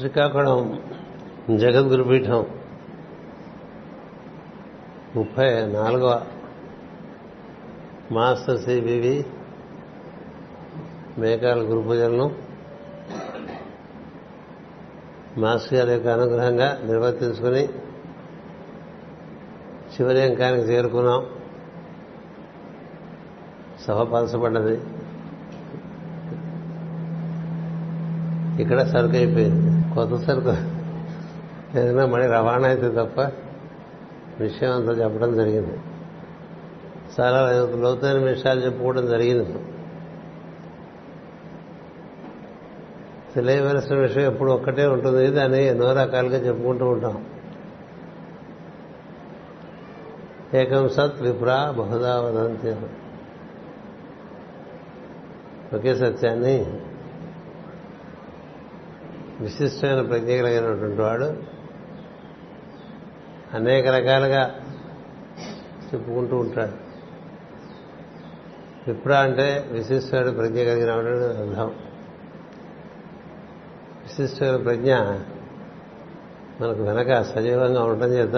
శ్రీకాకుళం జగద్గురుపీఠం ముప్పై నాలుగవ master CBV మేకాల గురు పూజలను మాస్టర్ గారి యొక్క అనుగ్రహంగా నిర్వర్తించుకుని చివరి అంకానికి చేరుకున్నాం. సభ పలసపడ్డది. ఇక్కడ సరుకు అయిపోయింది కొత్త సరుకు ఏదైనా మళ్ళీ రవాణా అయితే తప్ప విషయం అంతా చెప్పడం జరిగింది. చాలా లోతైన విషయాలు చెప్పుకోవడం జరిగింది. తెలియవలసిన విషయం ఎప్పుడు ఒక్కటే ఉంటుంది. దాన్ని ఎన్నో రకాలుగా చెప్పుకుంటూ ఉంటాం. ఏకం సత్ విప్రా బహుదా వదంతి ఒకే సత్యాన్ని విశిష్టమైన ప్రజ్ఞ కలిగినటువంటి వాడు. అనేక రకాలుగా చెప్పుకుంటూ ఉంటాడు. విప్ర అంటే విశిష్టమైన ప్రజ్ఞ కలిగిన అర్థం. విశిష్టమైన ప్రజ్ఞ మనకు వెనక సజీవంగా ఉండటం చేత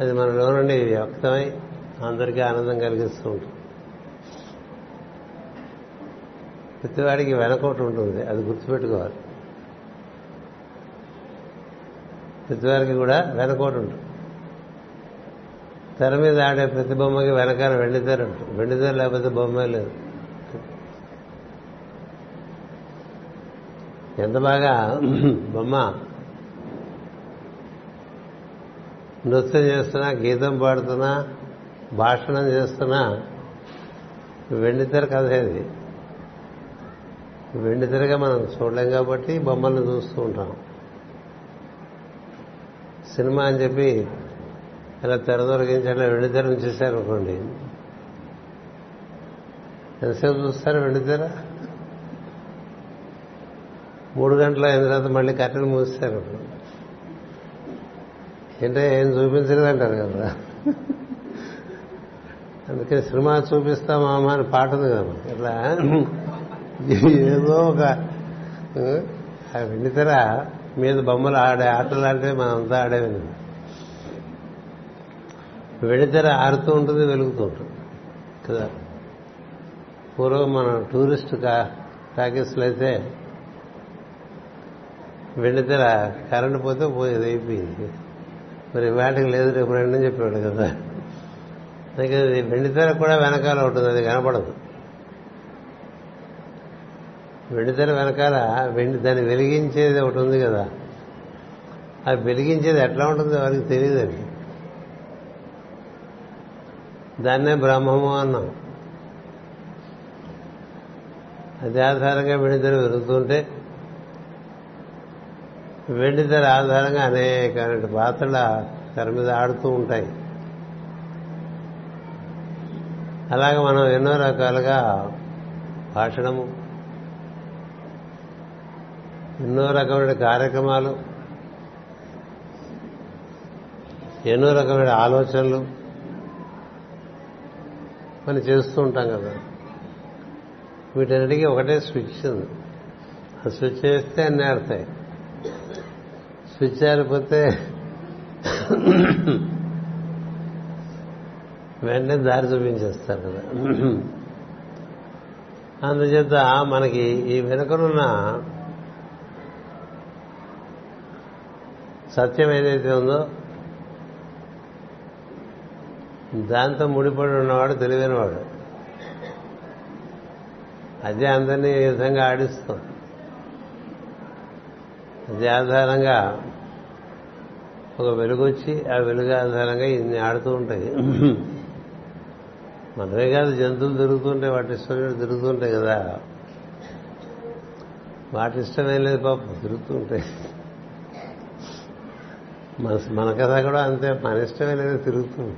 అది మనలో నుండి వ్యక్తమై అందరికీ ఆనందం కలిగిస్తూ ఉంటుంది. ప్రతివాడికి వెనకొకటి ఉంటుంది. అది గుర్తుపెట్టుకోవాలి. ప్రతివారికి కూడా వెనకోటి ఉంటుంది. తెర మీద ఆడే ప్రతి బొమ్మకి వెనకాల వెండితేర ఉంటుంది. వెండితేర లేకపోతే బొమ్మే లేదు. ఎంత బాగా బొమ్మ నృత్యం చేస్తున్నా గీతం పాడుతున్నా భాషణం చేస్తున్నా వెండితెర కథ ఇది. వెండితెరగా మనం చూడలేం కాబట్టి బొమ్మలను చూస్తూ ఉంటాం. సినిమా అని చెప్పి ఇలా తెర దొరికించి అట్లా వెండితెర ఉంచేశారు అనుకోండి. ఎంతసేపు చూస్తారు వెండితెర మూడు గంటల అయిన తర్వాత మళ్ళీ కట్టెలు మూస్తారు ఏంటంటే ఏం చూపించలేదంటారు కదా. అందుకే సినిమా చూపిస్తాం అమ్మ అని పాట ఉంది కదా ఇట్లా ఏదో ఒక ఆ వెండితెర మీద బొమ్మలు ఆడే ఆటలు ఆడితే మనం అంతా ఆడేవి వెండితెర ఆడుతూ ఉంటుంది వెలుగుతూ ఉంటుంది. కదా? పూర్వం మనం టూరిస్ట్ కా టాకీస్లో అయితే వెండితెర కరెంట్ పోతే పోయేది అయిపోయింది. మరి వాటికి లేదు రేపు రండి అని చెప్పాడు కదా. అందుకే వెండితెర కూడా వెనకాల ఉంటుంది అది కనపడదు. వెండితెర వెనకాల వెండి దాన్ని వెలిగించేది ఒకటి ఉంది కదా. అది వెలిగించేది ఎట్లా ఉంటుందో వారికి తెలియదండి. దాన్నే బ్రహ్మము అన్నాం. అది ఆధారంగా వెండితెర వెలుగుతుంటే వెండితెర ఆధారంగా అనేక పాత్రల తెర మీద ఆడుతూ ఉంటాయి. అలాగే మనం ఎన్నో రకాలుగా భాషణము ఎన్నో రకమైన కార్యక్రమాలు ఎన్నో రకమైన ఆలోచనలు మనం చేస్తూ ఉంటాం కదా. వీటన్నిటికీ ఒకటే స్విచ్ ఉంది. ఆ స్విచ్ వేస్తే అన్నీ ఆడతాయి. స్విచ్ ఆడిపోతే వెంటనే దారి చూపించేస్తారు కదా. అందుచేత మనకి ఈ వెనుకనున్న సత్యం ఏదైతే ఉందో దాంతో ముడిపడి ఉన్నవాడు తెలివైనవాడు. అదే అందరినీ ఈ విధంగా ఆడిస్తాం? అది ఆధారంగా ఒక వెలుగొచ్చి ఆ వెలుగు ఆధారంగా ఇన్ని ఆడుతూ ఉంటాయి. మనమే కాదు జంతువులు తిరుగుతుంటాయి వాటి ఇష్టం తిరుగుతుంటాయి కదా. వాటి ఇష్టమేం లేదు పాపం తిరుగుతుంటాయి మన మన కథ కూడా అంతే మన ఇష్టమే లేదు తిరుగుతుంది.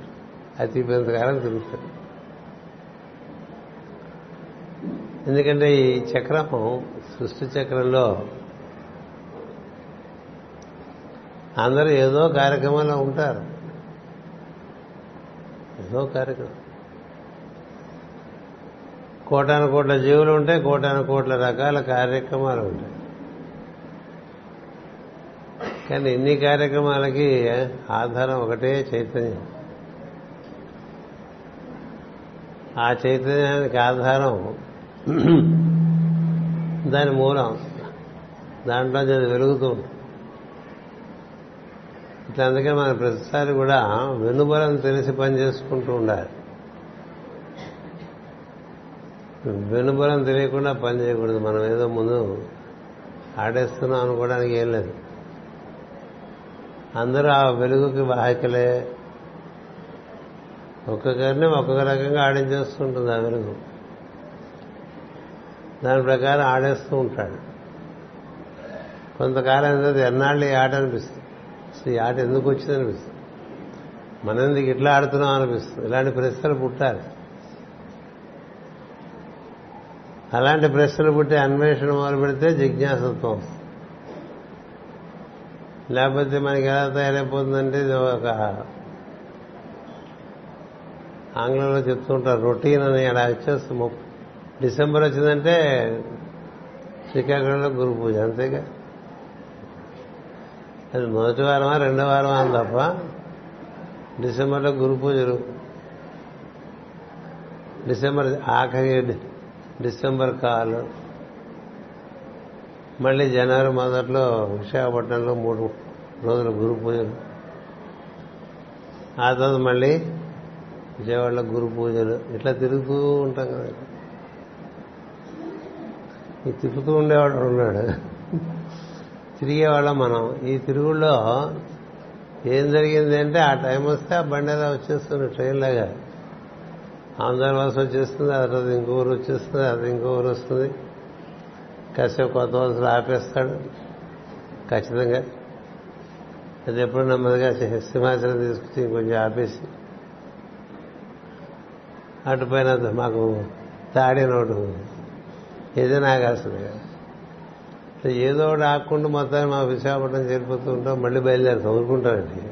అతి కాలం తిరుగుతుంది. ఎందుకంటే ఈ చక్రం సృష్టి చక్రంలో అందరూ ఏదో కార్యక్రమంలో ఉంటారు. ఏదో కార్యక్రమం. కోటాను కోట్ల జీవులు ఉంటాయి కోటాను కోట్ల రకాల కార్యక్రమాలు ఉంటాయి. కానీ ఇన్ని కార్యక్రమాలకి ఆధారం ఒకటే చైతన్యం. ఆ చైతన్యానికి ఆధారం దాని మూలం. దాంట్లో అది వెలుగుతూ ఉంటుంది ఇట్లా అందుకే మనం ప్రతిసారి కూడా వెనుబలం తెలిసి పని చేసుకుంటూ ఉండాలి. వెనుబలం తెలియకుండా పని చేయకూడదు. మనం ఏదో ముందు ఆడేస్తున్నాం అనుకోవడానికి ఏం లేదు. అందరూ ఆ వెలుగుకి వాహికలే. ఒక్కొక్కరిని ఒక్కొక్క రకంగా ఆడించేస్తుంటుంది ఆ వెలుగు. దాని ప్రకారం ఆడేస్తూ ఉంటాడు. కొంతకాలం తర్వాత ఎన్నాళ్ళు ఈ ఆట అనిపిస్తుంది. అసలు ఈ ఆట ఎందుకు వచ్చింది అనిపిస్తుంది. మనం ఎందుకు ఇట్లా ఆడుతున్నాం అనిపిస్తుంది. ఇలాంటి ప్రశ్నలు పుట్టాలి. అలాంటి ప్రశ్నలు పుట్టి అన్వేషణ మొదలు పెడితే జిజ్ఞాసత్వం వస్తుంది. లేకపోతే మనకి ఎలా తయారైపోతుందంటే ఇది ఒక ఆంగ్లంలో చెప్తుంటారు రొటీన్ అని అలా వచ్చేస్తాము డిసెంబర్ వచ్చిందంటే శ్రీకాకుళంలో గురు పూజ అంతేగా? అది మొదటి వారమా రెండో వారమా అని తప్ప డిసెంబర్లో గురు పూజలు. డిసెంబర్ ఆఖరి డిసెంబర్ కాలు. మళ్ళీ జనవరి మొదట్లో విశాఖపట్నంలో మూడు రోజుల గురు పూజలు. ఆ తర్వాత మళ్ళీ విజయవాడలో గురు పూజలు. ఇట్లా తిరుగుతూ ఉంటాం కదా. ఈ తిప్పుతూ ఉండేవాడు ఉన్నాడు. తిరిగేవాళ్ళం మనం. ఈ తిరుగుల్లో ఏం జరిగింది అంటే ఆ టైం వస్తే ఆ బండి ఎలా వచ్చేస్తుంది ట్రైన్ లాగా. ఆంధ్ర వచ్చేస్తుంది ఆ తర్వాత ఇంకో ఊరు వచ్చేస్తుంది అది ఇంకో ఊరు వస్తుంది. కాసేపు కొత్త రోజులు ఆపేస్తాడు. ఖచ్చితంగా. అది ఎప్పుడు నెమ్మదిగా సింహాచలం తీసుకొచ్చి కొంచెం ఆపేసి అటుపైన మాకు తాడినోడు ఏదైనా ఆగాల్సింది. కదా ఏదో ఒకటి ఆకుండా మొత్తాన్ని మా విశాఖపట్నం చేరిపోతూ ఉంటాం మళ్ళీ బయలుదేరి చదువుకుంటామండి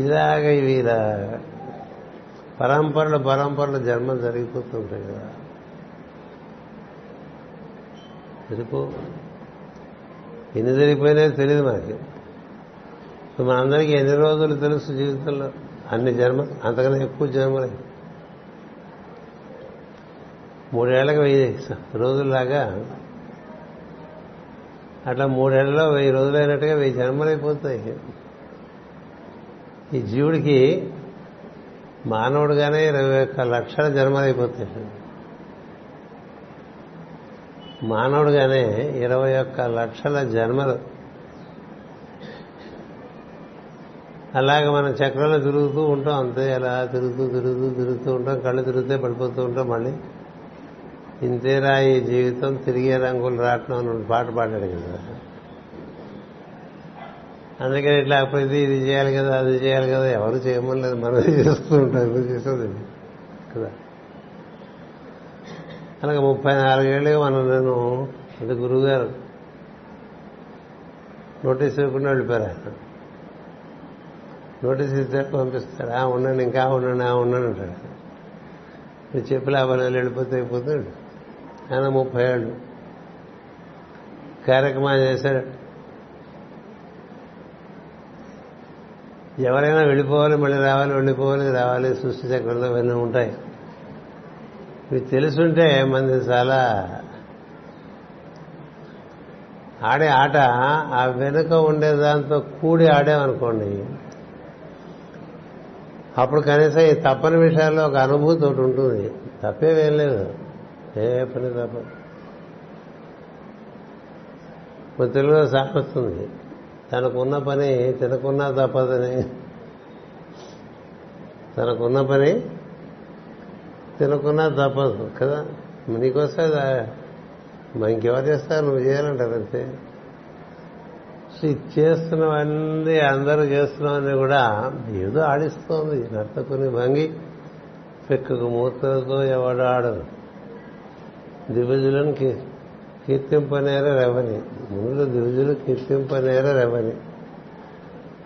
ఇలాగ ఇవి ఇలా పరంపరలు పరంపరలు జన్మ జరిగిపోతుంటాయి కదా. జరిపో ఎన్ని జరిగిపోయినాయో తెలియదు మనకి. ఇప్పుడు మనందరికీ ఎన్ని రోజులు తెలుసు జీవితంలో? అన్ని జన్మ అంతకన్నా ఎక్కువ జన్మలే. మూడేళ్ళకు వెయ్యి రోజుల్లాగా. అట్లా మూడేళ్ళలో వెయ్యి రోజులైనట్టుగా వెయ్యి జన్మలైపోతాయి ఈ జీవుడికి మానవుడుగానే ఇరవై ఒక్క లక్షల జన్మలైపోతాయి మానవుడుగానే ఇరవై ఒక్క లక్షల జన్మలు. అలాగే మనం చక్రంలో తిరుగుతూ ఉంటాం అంతే. అలా తిరుగుతూ తిరుగుతూ తిరుగుతూ ఉంటాం. కళ్ళు తిరిగితే పడిపోతూ ఉంటాం మళ్ళీ. ఇంతేరా ఈ జీవితం తిరిగే రంగులు రావటం అని పాట పాడాడు కదా. అందుకని ఇట్లా ఇది ఇది చేయాలి కదా అది చేయాలి కదా. ఎవరు చేయమని లేదు మనం చేస్తూ ఉంటాం. చేసేది కదా. అలాగే ముప్పై నాలుగేళ్ళుగా మనం నేను అది గురువుగారు. నోటీస్ ఇవ్వకుండా వెళ్ళిపోయారు ఆయన. నోటీస్ ఇస్తే పంపిస్తాడు. ఆ ఉన్నాను ఇంకా ఉన్నాను ఆ ఉన్నాను అంటాడు. మీరు చెప్పి లాభాలు వెళ్ళిపోతే అయిపోతుంది. ఆయన ముప్పై ఏళ్ళు. కార్యక్రమాలు చేశాడు. ఎవరైనా వెళ్ళిపోవాలి మళ్ళీ రావాలి వెళ్ళిపోవాలి రావాలి సృష్టి చక్రంలో ఇవన్నీ ఉంటాయి. ఇవి తెలుసుంటే మంది చాలా ఆడే ఆట ఆ వెనుక ఉండే దాంతో కూడి ఆడామనుకోండి అప్పుడు కనీసం ఈ తప్పని విషయాల్లో ఒక అనుభూతి ఒకటి ఉంటుంది. తప్పేవేం లేదు. ఏ పని తప్ప. మన తెలుగులో సాగుతుంది తనకున్న పని తినకున్నా తప్పదని. తనకున్న పని తినకున్నా తప్పదు కదా? నీకోసం ఇంకెవరు చేస్తారు? నువ్వు చేయాలంటారు అంతే. చేస్తున్నవన్నీ అందరూ చేస్తున్నవన్నీ కూడా ఏదో ఆడిస్తోంది నర్తకుని భంగి పెక్కకు మూతలతో ఆడరు. దివ్యజులను కీర్తింపనేర రెవని ముందు దివిజులు కీర్తింపనేర రెవని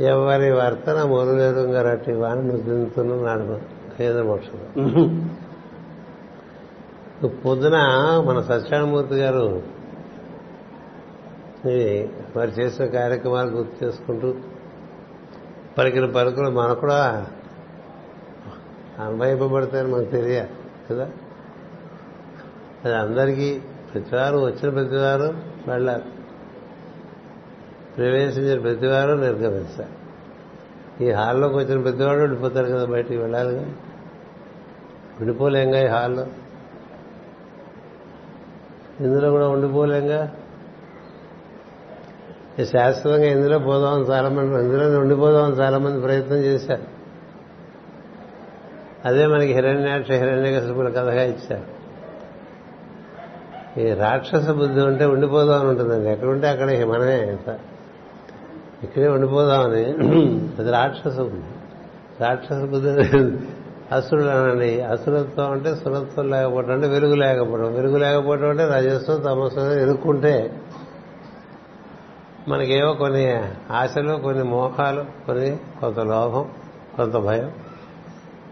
ఎవరి వర్తన మొరులేరుంగరటి వాణి నువ్వు నాడు ఏదో మోక్షం పొద్దున మన సత్యానమూర్తి గారు వారు చేసిన కార్యక్రమాలు గుర్తు చేసుకుంటూ పలికిన పలుకులు మనకు కూడా అన్వయింపబడతాయని మనకు తెలియాలి కదా? అది అందరికీ ప్రతివారు వచ్చిన ప్రతివారు వెళ్ళాలి. ప్రవేశించిన ప్రతివారు నిర్గమిస్తారు ఈ హాల్లోకి వచ్చిన ప్రతివాడు వెళ్ళిపోతారు కదా బయటికి వెళ్ళాలిగా? విడిపోలేంగా ఈ హాల్లో? ఇందులో కూడా ఉండిపోలేంగా? శాశ్వతంగా ఇందులో పోదామని చాలామంది ఇందులో ఉండిపోదామని చాలామంది ప్రయత్నం చేశారు. అదే మనకి హిరణ్యాక్ష హిరణ్యకశిపుల కథగా ఇచ్చారు. ఈ రాక్షస బుద్ధి ఉంటే ఉండిపోదామని ఉంటుందండి. ఎక్కడుంటే అక్కడ మనమే ఇక్కడే ఉండిపోదామని అది రాక్షస బుద్ధి. రాక్షస బుద్ధి అసురులు అనండి. అసురత్వం అంటే సురత్వం లేకపోవడం అంటే వెలుగు లేకపోవడం వెలుగు లేకపోవడం అంటే రజస్వం తమస్సు ఎదుర్కొంటే మనకేవో కొన్ని ఆశలు కొన్ని మోహాలు కొన్ని కొంత లోభం కొంత భయం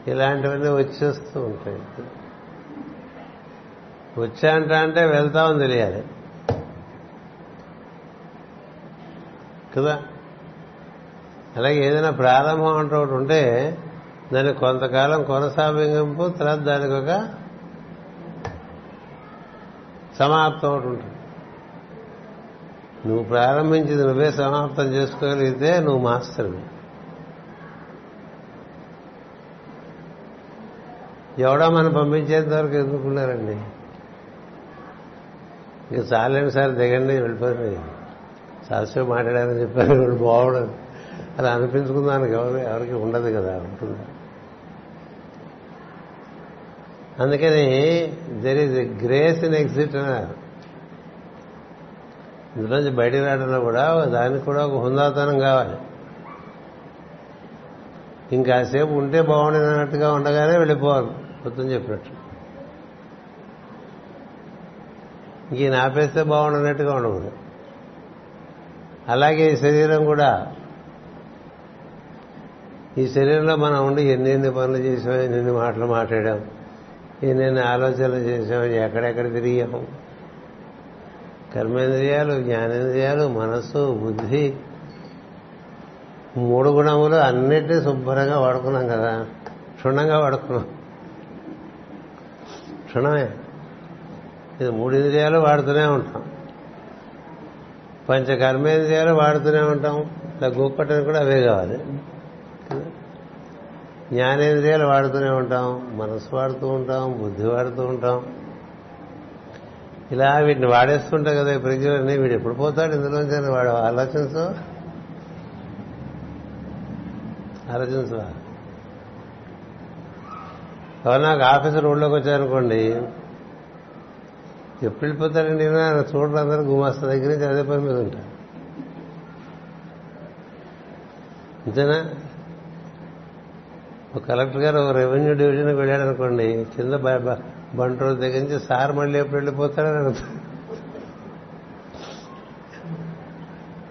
ఇలాంటివన్నీ వచ్చేస్తూ ఉంటాయి. వచ్చాంట అంటే వెళ్తామని తెలియాలి. కదా? అలాగే ఏదైనా ప్రారంభం అంటూ ఒకటి ఉంటే దాన్ని కొంతకాలం కొనసాగింపు తర్వాత దానికి ఒక సమాప్తం ఒకటి ఉంటుంది. నువ్వు ప్రారంభించింది నువ్వే సమాప్తం చేసుకోగలిగితే నువ్వు మాస్టర్వి ఎవడో మనం పంపించేంత వరకు ఎదుర్కొన్నారండి ఇక చాలండి సార్ దిగండి వెళ్ళిపోయింది శాస్త్రం మాట్లాడారని చెప్పారు ఇప్పుడు బాగుండదు అలా అనిపించుకుందానికి ఎవరు ఎవరికి ఉండదు కదా ఉంటుంది. అందుకని there is grace in exit అన్నారు. ఇందులోంచి బయటికి రావడంలో కూడా దానికి కూడా ఒక హుందాతనం కావాలి. ఇంకాసేపు ఉంటే బాగుండేది అన్నట్టుగా ఉండగానే వెళ్ళిపోవాలి. పొద్దున చెప్పినట్టు. ఇంక ఆపేస్తే బాగుండనట్టుగా ఉండకూడదు. అలాగే ఈ శరీరం కూడా. ఈ శరీరంలో మనం ఉండి ఎన్ని పనులు చేసాం ఎన్నెన్ని మాటలు మాట్లాడాం. ఎన్నెన్ని ఆలోచనలు చేసాం ఎక్కడెక్కడ తిరిగాం కర్మేంద్రియాలు జ్ఞానేంద్రియాలు మనస్సు బుద్ధి మూడు గుణములు అన్నిటినీ శుభ్రంగా వాడుకున్నాం కదా. క్షుణ్ణంగా వాడుకున్నాం. క్షుణమే. ఇది మూడు ఇంద్రియాలు వాడుతూనే ఉంటాం. పంచ కర్మేంద్రియాలు వాడుతూనే ఉంటాం. ఇలా గోపట్టని కూడా అవే కావాలి. జ్ఞానేంద్రియాలు వాడుతూనే ఉంటాం మనసు వాడుతూ ఉంటాం బుద్ధి వాడుతూ ఉంటాం. ఇలా వీటిని వాడేస్తుంటాం కదా ఈ వీడు ఎప్పుడు పోతాడు ఇందులోంచి? వాడు ఆలోచించు. ఆలోచించు. ఎవరు నాకు ఆఫీసర్ రోడ్లోకి వచ్చారనుకోండి ఎప్పుడు వెళ్ళిపోతారండి చూడరు అందరూ గుమాస్తా దగ్గర నుంచి అదే పని మీద ఉంటారు. అంతేనా? ఒక కలెక్టర్ గారు ఒక రెవెన్యూ డివిజన్కి వెళ్ళాడు అనుకోండి కింద బంట్రోల్ దగ్గర నుంచి సార్ మళ్ళీ ఎప్పుడు వెళ్ళిపోతాడని అడుగుతాడు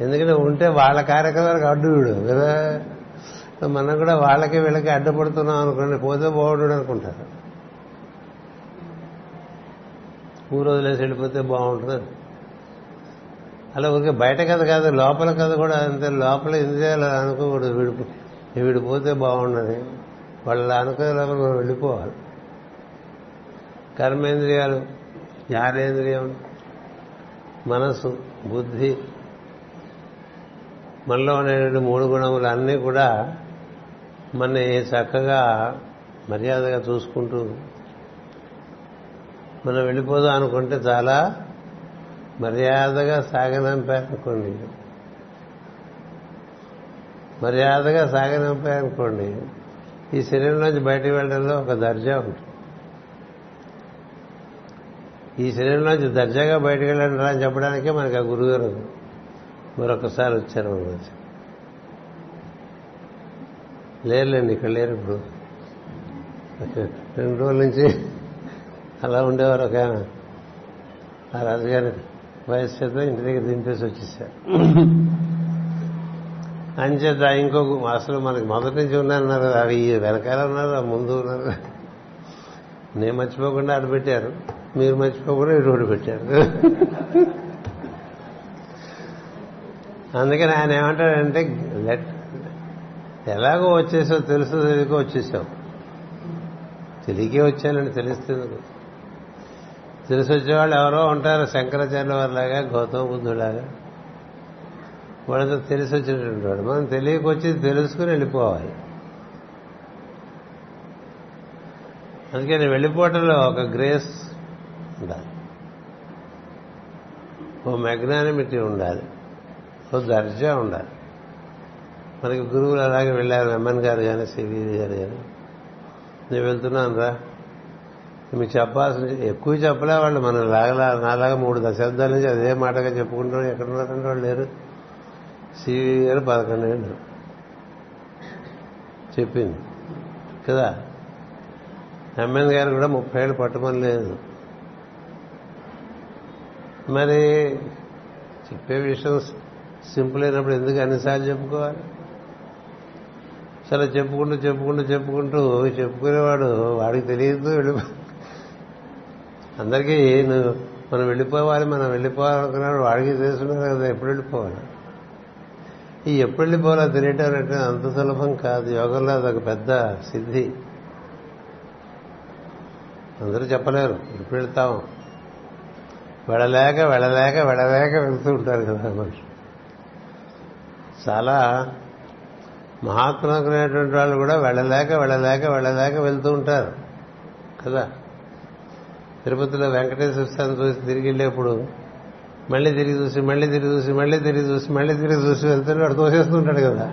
ఎందుకంటే ఉంటే వాళ్ళ కార్యక్రమాలకు అడ్డు వీడు. కదా? మనం కూడా వాళ్ళకి వీళ్ళకి అడ్డుపడుతున్నాం అనుకోండి పోతే బాగుండు అనుకుంటారు. ఊరు రోజులేసి వెళ్ళిపోతే బాగుంటుంది. అలా ఊరికే బయట కథ కాదు లోపల కథ కూడా అంతే. లోపల ఇంద్రియాలు అనుకోకూడదు. వీడిపో విడిపోతే బాగుండని. వాళ్ళ అనుకూలంగా మనం వెళ్ళిపోవాలి. కర్మేంద్రియాలు జ్ఞానేంద్రియం మనసు బుద్ధి మనలో ఉండేటువంటి మూడు గుణములు అన్నీ కూడా మన చక్కగా మర్యాదగా చూసుకుంటూ మనం వెళ్ళిపోదాం అనుకుంటే చాలా మర్యాదగా సాగనంపాయనుకోండి మర్యాదగా సాగనంపాయనుకోండి ఈ శరీరంలోంచి బయటకు వెళ్ళడంలో ఒక దర్జా ఉంటుంది. ఈ శరీరంలోంచి దర్జాగా బయటకు వెళ్ళండి అని చెప్పడానికే మనకి ఆ గురుగారు మరొకసారి వచ్చారు మన వచ్చి లేరులేండి ఇక్కడ లేరు ఇప్పుడు. రెండు రోజుల నుంచి అలా ఉండేవారు ఒక ఆ రాజుగారి వయసు చేత ఇంటి దగ్గర దింపేసి వచ్చేసారు. అంచేత ఇంకొక అసలు మనకి మొదటి నుంచి ఉన్నారన్నారు. అవి వెనకాల ఉన్నారు ముందు ఉన్నారు. నేను మర్చిపోకుండా అటు పెట్టారు. మీరు మర్చిపోకుండా ఇటు పెట్టారు. అందుకని ఆయన ఏమంటాడంటే లెట్ ఎలాగో వచ్చేసావు తెలుసు తెలియకో వచ్చేసావు. తెలియకే వచ్చానని తెలుస్తుంది తెలిసి వచ్చేవాళ్ళు ఎవరో ఉంటారు శంకరాచార్యుల వారిలాగా గౌతమ బుద్ధులాగా. వాళ్ళతో తెలిసి వచ్చినటువంటి వాడు. మనం తెలియకొచ్చి తెలుసుకుని వెళ్ళిపోవాలి. అందుకని వెళ్ళిపోవటంలో ఒక గ్రేస్ ఉండాలి. ఓ మెగ్నానిమిటీ ఉండాలి. ఓ దర్జా ఉండాలి. మనకి గురువులు అలాగే వెళ్ళారు. ఎమ్మెన్ గారు కానీ సివి గారు కానీ నేను వెళ్తున్నాను రా. మీకు చెప్పాల్సిన ఎక్కువ చెప్పలే వాళ్ళు మనం లాగలా నాలాగా మూడు దశాబ్దాల నుంచి అదే మాటగా చెప్పుకుంటాం ఎక్కడ ఉన్నారంటే వాళ్ళు లేరు. సీరియల్ గారు పదకొండు ఏళ్ళు. చెప్పింది. కదా? ఎమ్మెన్ గారు కూడా ముప్పై ఏళ్ళు పట్టుమని లేదు. మరి చెప్పే విషయం సింపుల్ అయినప్పుడు ఎందుకు అన్నిసార్లు చెప్పుకోవాలి? సరే చెప్పుకుంటూ చెప్పుకుంటూ చెప్పుకుంటూ చెప్పుకునేవాడు వాడికి తెలియదు వెళ్ళిపో అందరికీ నువ్వు మనం వెళ్ళిపోవాలి మనం వెళ్ళిపోవాలనుకున్నాడు వాడికి తెలుసున్నారు కదా ఎప్పుడు వెళ్ళిపోవాలి? ఈ ఎప్పుడు పోలా తెలియటం అంటే అంత సులభం కాదు. యోగంలో అదొక పెద్ద సిద్ధి. అందరూ చెప్పలేరు. ఎప్పుడు వెళ్తాము వెళ్ళలేక వెళ్ళలేక వెళ్ళలేక వెళ్తూ ఉంటారు కదా మనుషులు. చాలా మహాత్ములకునేటువంటి వాళ్ళు కూడా వెళ్ళలేక వెళ్ళలేక వెళ్ళలేక వెళ్తూ ఉంటారు కదా. తిరుపతిలో వెంకటేశ్వర స్వామి చూసి తిరిగి వెళ్ళేప్పుడు మళ్ళీ తిరిగి చూసి మళ్ళీ తిరిగి చూసి మళ్ళీ తిరిగి చూసి మళ్ళీ తిరిగి చూసి వెళ్తాడు వాడు తోసేస్తుంటాడు కదా.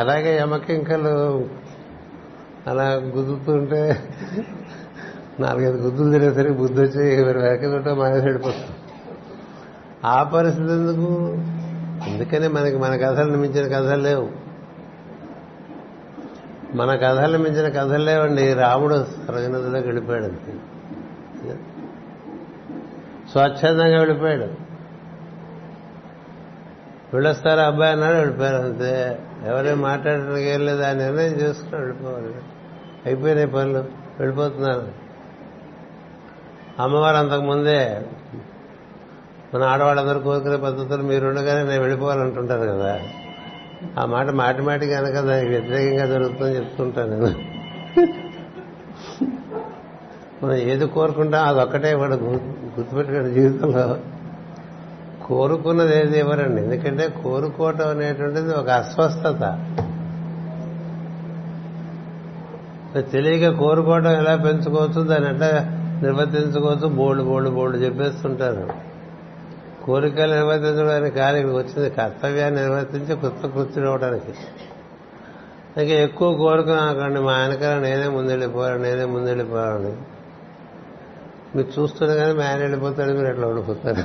అలాగే యమకింకలు అలా గుద్దుతుంటే నాలుగైదు గుద్దులు తినేసరికి బుద్ధి వచ్చి ఎవరు వెనక మానేసి వెళ్ళిపోతుంది ఆ పరిస్థితి ఎందుకు? అందుకనే మనకి మన కథలను మించిన కథలు లేవు. మన కథలను మించిన కథలు లేవండి. రాముడు సరగనదిలోకి వెళ్ళిపోయాడు అంతే స్వచ్ఛందంగా వెళ్ళిపోయాడు. వెళ్ళొస్తారా అబ్బాయి అన్నాడు వెళ్ళిపోయారు అంతే. ఎవరే మాట్లాడడానికి ఏం లేదు నిర్ణయం చేసుకుని వెళ్ళిపోవాలి. అయిపోయినాయి పనులు వెళ్ళిపోతున్నారు. అమ్మవారు అంతకుముందే మన ఆడవాళ్ళందరూ కోరుకునే పద్ధతులు మీరుండగానే నేను వెళ్ళిపోవాలంటుంటారు కదా. ఆ మాట మాటిమాటికి మాటికి దానికి వ్యతిరేకంగా జరుగుతుందని చెప్తుంటాను నేను. మనం ఏది కోరుకుంటాం అదొక్కటే వాడు గుర్తుపెట్టుకునే జీవితంలో. కోరుకున్నది ఏది ఇవ్వరండి. ఎందుకంటే కోరుకోవటం అనేటువంటిది ఒక అస్వస్థత. తెలియక కోరుకోవటం ఎలా పెంచుకోవచ్చు? దాన్ని ఎట్లా నిర్వర్తించుకోవచ్చు? బోల్డ్ బోల్డ్ బోల్డ్ చెప్పేస్తుంటారు. కోరికలు నిర్వర్తించడానికి కాదు ఇక్కడికి వచ్చింది కర్తవ్యాన్ని నిర్వర్తించి కృత కృత్యుడు ఇంకా ఎక్కువ కోరుకున్నాకండి మా ఆయనకాల నేనే ముందెళ్ళిపోయాను నేనే ముందెళ్ళిపోయాను మీరు చూస్తున్నా కానీ మా ఆయన వెళ్ళిపోతాడు మీరు ఎట్లా ఉండిపోతారు?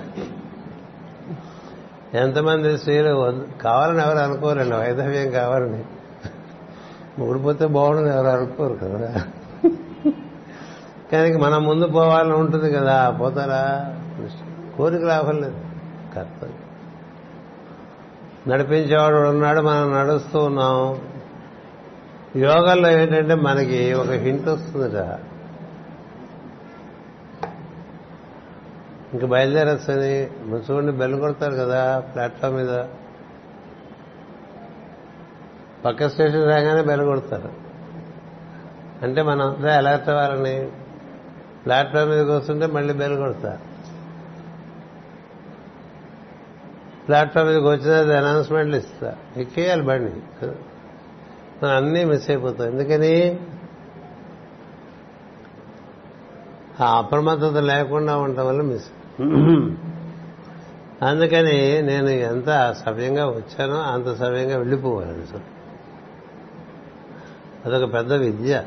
ఎంతమంది స్త్రీలు కావాలని ఎవరు అనుకోరండి వైధవ్యం కావాలని. ఊడిపోతే బాగుండదు ఎవరు అనుకోరు కదా. కానీ మనం ముందు పోవాలని ఉంటుంది కదా పోతారా? కోరిక లాభం లేదు. కర్తవ్యం. నడిపించేవాడు ఉన్నాడు మనం నడుస్తూ ఉన్నాం. యోగాల్లో ఏంటంటే మనకి ఒక హింట్ వస్తుందిట. ఇంకా బయలుదేరొచ్చని చూడండి బెల్ కొడతారు కదా ప్లాట్ఫామ్ మీద. పక్క స్టేషన్ రాగానే బెల్ కొడతారు. అంటే మనం అంతా అలర్ట్ అవ్వాలని ప్లాట్ఫామ్ మీదకి వస్తుంటే మళ్ళీ బెల్ కొడతారు. ప్లాట్ఫామ్ మీదకి వచ్చినది అనౌన్స్మెంట్లు ఇస్తా ఎక్కేయాలి బండి. మనం అన్నీ మిస్ అయిపోతాం ఎందుకని? ఆ అప్రమత్తత లేకుండా ఉండటం వల్ల మిస్ అందుకని నేను ఎంత సవ్యంగా వచ్చానో అంత సవ్యంగా వెళ్ళిపోవాలి సార్. అదొక పెద్ద విద్య.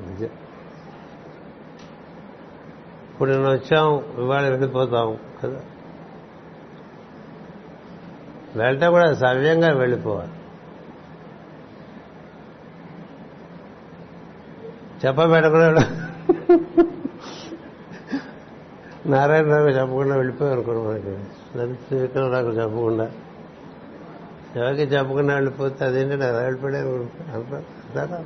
విద్య. ఇప్పుడు నేను వచ్చాం ఇవాళ వెళ్ళిపోతాం కదా. వెళ్ళటం కూడా సవ్యంగా వెళ్ళిపోవాలి. చెప్పబెట్టకుండా నారాయణరావు చెప్పకుండా వెళ్ళిపోయారు అనుకోండి మనకి. లలిత విక్రమరావు చెప్పకుండా. ఎవరికి చెప్పకుండా వెళ్ళిపోతే అదేంటి? నాకు వెళ్ళిపోయారు అంటారా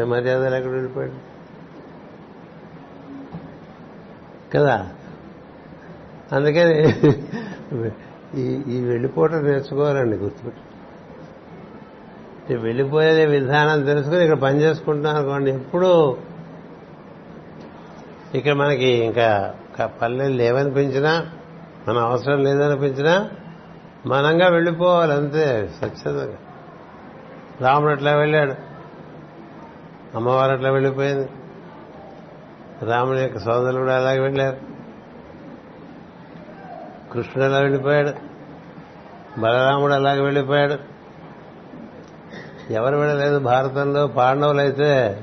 ఏ మర్యాద ఎక్కడ వెళ్ళిపోయాడు కదా? అందుకని ఈ ఈ వెళ్ళిపోవటం నేర్చుకోవాలండి గుర్తుపెట్టి. వెళ్ళిపోయే విధానం తెలుసుకుని ఇక్కడ పని చేసుకుంటున్నాం అనుకోండి ఎప్పుడూ ఇక్కడ మనకి ఇంకా పల్లెలు లేవనిపించినా మన అవసరం లేదనిపించినా మనంగా వెళ్ళిపోవాలి అంతే. స్వచ్ఛతగా రాముడు అట్లా వెళ్ళాడు. అమ్మవారు అట్లా వెళ్ళిపోయింది. రాముని యొక్క సోదరులు కూడా అలాగే వెళ్ళారు. కృష్ణుడు అలా వెళ్ళిపోయాడు. బలరాముడు అలాగే వెళ్ళిపోయాడు. ఎవరు వెళ్ళలేదు. భారతంలో పాండవులు అయితే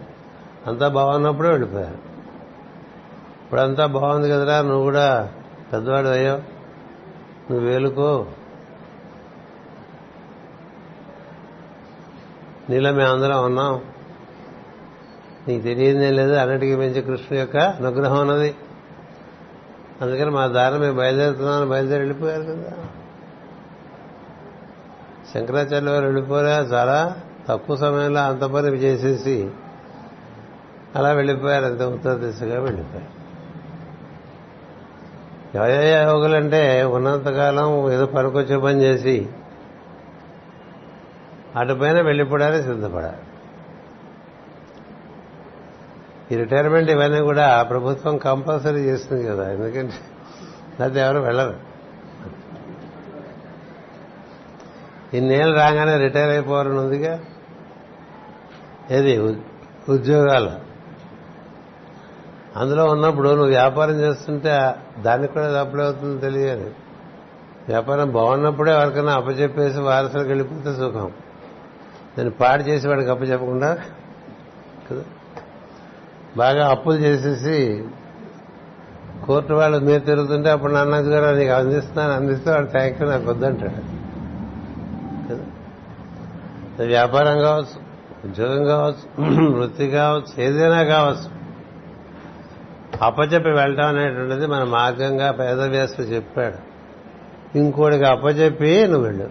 అంతా బాగున్నప్పుడే వెళ్ళిపోయారు. ఇప్పుడంతా బాగుంది కదరా నువ్వు కూడా పెద్దవాడు అయ్యో నువ్వు వేలుకో. నీలో మేము అందరం ఉన్నాం. నీకు తెలియదేం లేదు అన్నిటికీ మించి కృష్ణుడి యొక్క అనుగ్రహం ఉన్నది. అందుకని మా దారి మేము బయలుదేరుతున్నామని బయలుదేరి వెళ్ళిపోయారు కదా. శంకరాచార్య వారు వెళ్ళిపోయారు చాలా తక్కువ సమయంలో అంత పని చేసేసి అలా వెళ్ళిపోయారు. అంత ఉత్తర దిశగా వెళ్ళిపోయారు. ఎవరయ్య యోగులంటే ఉన్నంతకాలం ఏదో పనికొచ్చే పని చేసి అటుపైన వెళ్ళిపోవడానికి సిద్ధపడాలి. ఈ రిటైర్మెంట్ ఇవన్నీ కూడా ప్రభుత్వం కంపల్సరీ చేస్తుంది కదా ఎందుకంటే అది ఎవరు వెళ్ళరు. ఇన్నేళ్ళు రాగానే రిటైర్ అయిపోవాలని ఉందిగా? ఏది? ఉద్యోగాలు. అందులో ఉన్నప్పుడు నువ్వు వ్యాపారం చేస్తుంటే దానికి కూడా అప్లై అవుతుందో తెలియాలి వ్యాపారం బాగున్నప్పుడే ఎవరికైనా అప్పచెప్పేసి వారసులకు వెళ్ళిపోతే సుఖం. దాన్ని పాడు చేసి వాడికి అప్పచెప్పకుండా కదా? బాగా అప్పులు చేసేసి కోర్టు వాళ్ళు మీరు తిరుగుతుంటే అప్పుడు నాన్న గారు నీకు అందిస్తున్నాను అందిస్తే వాడు థ్యాంక్ యూ నాకు వద్దంటాడు. కదా? వ్యాపారం కావచ్చు ఉద్యోగం కావచ్చు వృత్తి కావచ్చు ఏదైనా కావచ్చు. అప్పచెప్పి వెళ్ళటం అనేటువంటిది మన మార్గంగా పేదవ్యాసులు చెప్పాడు. ఇంకోటికి అప్పచెప్పి నువ్వు వెళ్ళు.